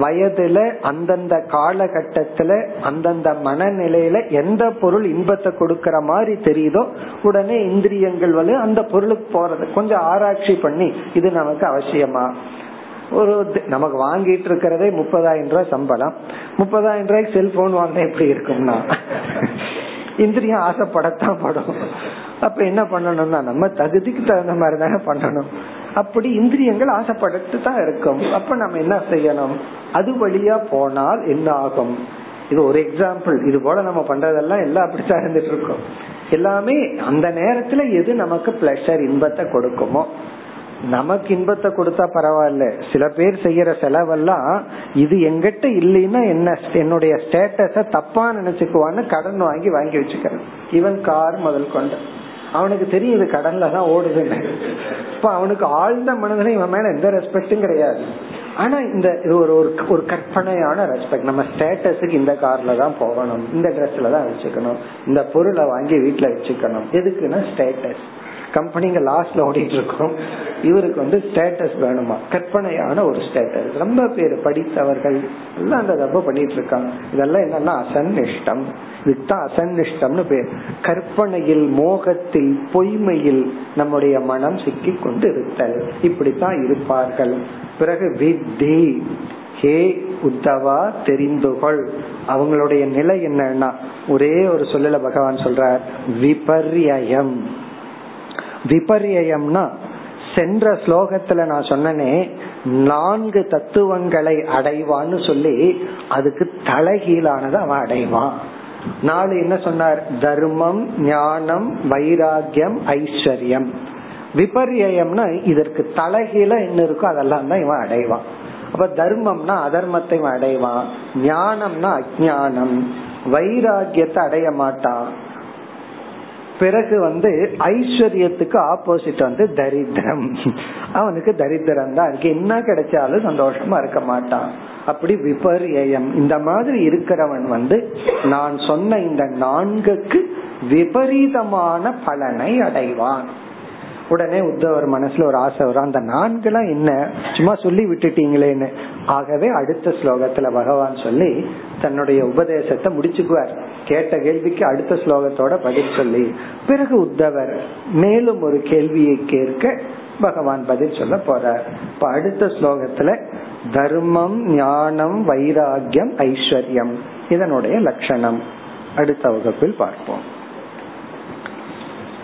வயதுல அந்தந்த காலகட்டத்துல அந்தந்த மனநிலையில எந்த பொருள் இன்பத்தை கொடுக்கற மாதிரி தெரியுதோ உடனே இந்திரியங்கள் வந்து அந்த பொருளுக்கு போறது. கொஞ்சம் ஆராய்ச்சி பண்ணி இது நமக்கு அவசியமா? ஒரு நமக்கு வாங்கிட்டு இருக்கிறதே முப்பதாயிரம் ரூபாய் சம்பளம். முப்பதாயிரம் ரூபாய்க்கு செல்போன் வாங்கினா எப்படி இருக்கும்னா? இந்திரியம் ஆசைப்படத்தான் படும். அப்ப என்ன பண்ணணும்னா நம்ம தகுதிக்கு தகுந்த மாதிரி தானே பண்ணணும். அப்படி இந்திரியங்கள் ஆசைப்பட்டு தான் இருக்கும். அப்ப நம்ம என்ன செய்யணும்? அது வழியா போனால் என்ன ஆகும் இது ஒரு எக்ஸாம்பிள் இது போல நம்ம பண்றதெல்லாம் எல்லாம் அப்படித்தான் இருந்துட்டு இருக்கோம். எல்லாமே அந்த நேரத்துல எது நமக்கு பிளஷர் இன்பத்தை கொடுக்குமோ? நமக்கு இன்பத்தை கொடுத்தா பரவாயில்ல. சில பேர் செய்யற செலவெல்லாம் இது எங்கிட்ட இல்லைன்னா என்ன? என்னுடைய ஸ்டேட்டஸ தப்பா நினைச்சுக்குவான்னு கடன் வாங்கி வாங்கி வச்சுக்கிறேன். ஈவன் கார் முதல் கொண்டு அவனுக்கு தெரியும் இது கடன்ல தான் ஓடுதுன்னு. இப்ப அவனுக்கு ஆழ்ந்த மனதில் இவன் மேல எந்த ரெஸ்பெக்டும் கிடையாது. ஆனா இந்த இது ஒரு ஒரு கற்பனையான ரெஸ்பெக்ட் நம்ம ஸ்டேட்டஸுக்கு இந்த கார்ல தான் போகணும். இந்த ட்ரெஸ்ல தான் வச்சுக்கணும். இந்த பொருளை வாங்கி வீட்டுல வச்சுக்கணும். எதுக்குன்னா ஸ்டேட்டஸ் கம்பெனிங்க லாஸ்ட்ல ஓடிட்டு இருக்கோம் இவருக்கு வந்து ஸ்டேட்டஸ் வேணுமா? கற்பனையான ஒரு ஸ்டேட்டஸ் ரொம்ப பேர் படித்தவர்கள் எல்லாம் அந்த தப்பு பண்ணிட்டு இருக்காங்க இதெல்லாம் என்னன்னா அசன்னிஷ்டம். இதுதான் அசன்னிஷ்டம்னு பேர். கற்பனையில் மோகத்தில் பொய்மையில் நம்முடைய மனம் சிக்கி கொண்டு இருத்தல் இப்படித்தான் இருப்பார்கள். பிறகு வித்தி. ஹே உத்தவா தெரிந்துகொள். அவங்களுடைய நிலை என்னன்னா ஒரே ஒரு சொல்லல பகவான் சொல்றார் விபர்யம் விபரியம்னா சென்ற ஸ்லோகத்துல நான் சொன்னனே நான்கு தத்துவங்களை அடைவான்னு சொல்லி அதுக்கு தலைகீழானது அவன் அடைவான். நாலு என்ன சொன்னார்? தர்மம் ஞானம் வைராகியம் ஐஸ்வர்யம். விபரியம்னா இதற்கு தலைகீழ என்ன இருக்கோ அதெல்லாம் தான் இவன் அடைவான். அப்ப தர்மம்னா அதர்மத்தை இவன் அடைவான். ஞானம்னா அஜானம் வைராகியத்தை அடைய மாட்டான். பிறகு வந்து ஐஸ்வர்யத்துக்கு ஆப்போசிட் வந்து தரித்திரம். அவனுக்கு தரித்திரம் தான் இருக்கு. என்ன கிடைச்சாலும் சந்தோஷமா இருக்க மாட்டான். அப்படி விபரியம் இந்த மாதிரி இருக்கிறவன் வந்து நான் சொன்ன இந்த நான்குக்கு விபரீதமான பலனை அடைவான். உடனே உத்தவர் மனசுல ஒரு ஆசை வரும். அந்த நான்குலாம் என்ன? சும்மா சொல்லி விட்டுட்டீங்களேன்னு. ஆகவே அடுத்த ஸ்லோகத்துல பகவான் சொல்லி தன்னுடைய உபதேசத்தை முடிச்சுக்குவார். கேட்ட கேள்விக்கு அடுத்த ஸ்லோகத்தோட பதில் சொல்லி. பிறகு உத்தவர் மேலும் ஒரு கேள்வியை கேட்க பகவான் பதில் சொல்ல போறார். இப்ப அடுத்த ஸ்லோகத்துல தர்மம் ஞானம் வைராகியம் ஐஸ்வர்யம் இதனுடைய லட்சணம். அடுத்த வகுப்பில் பார்ப்போம்.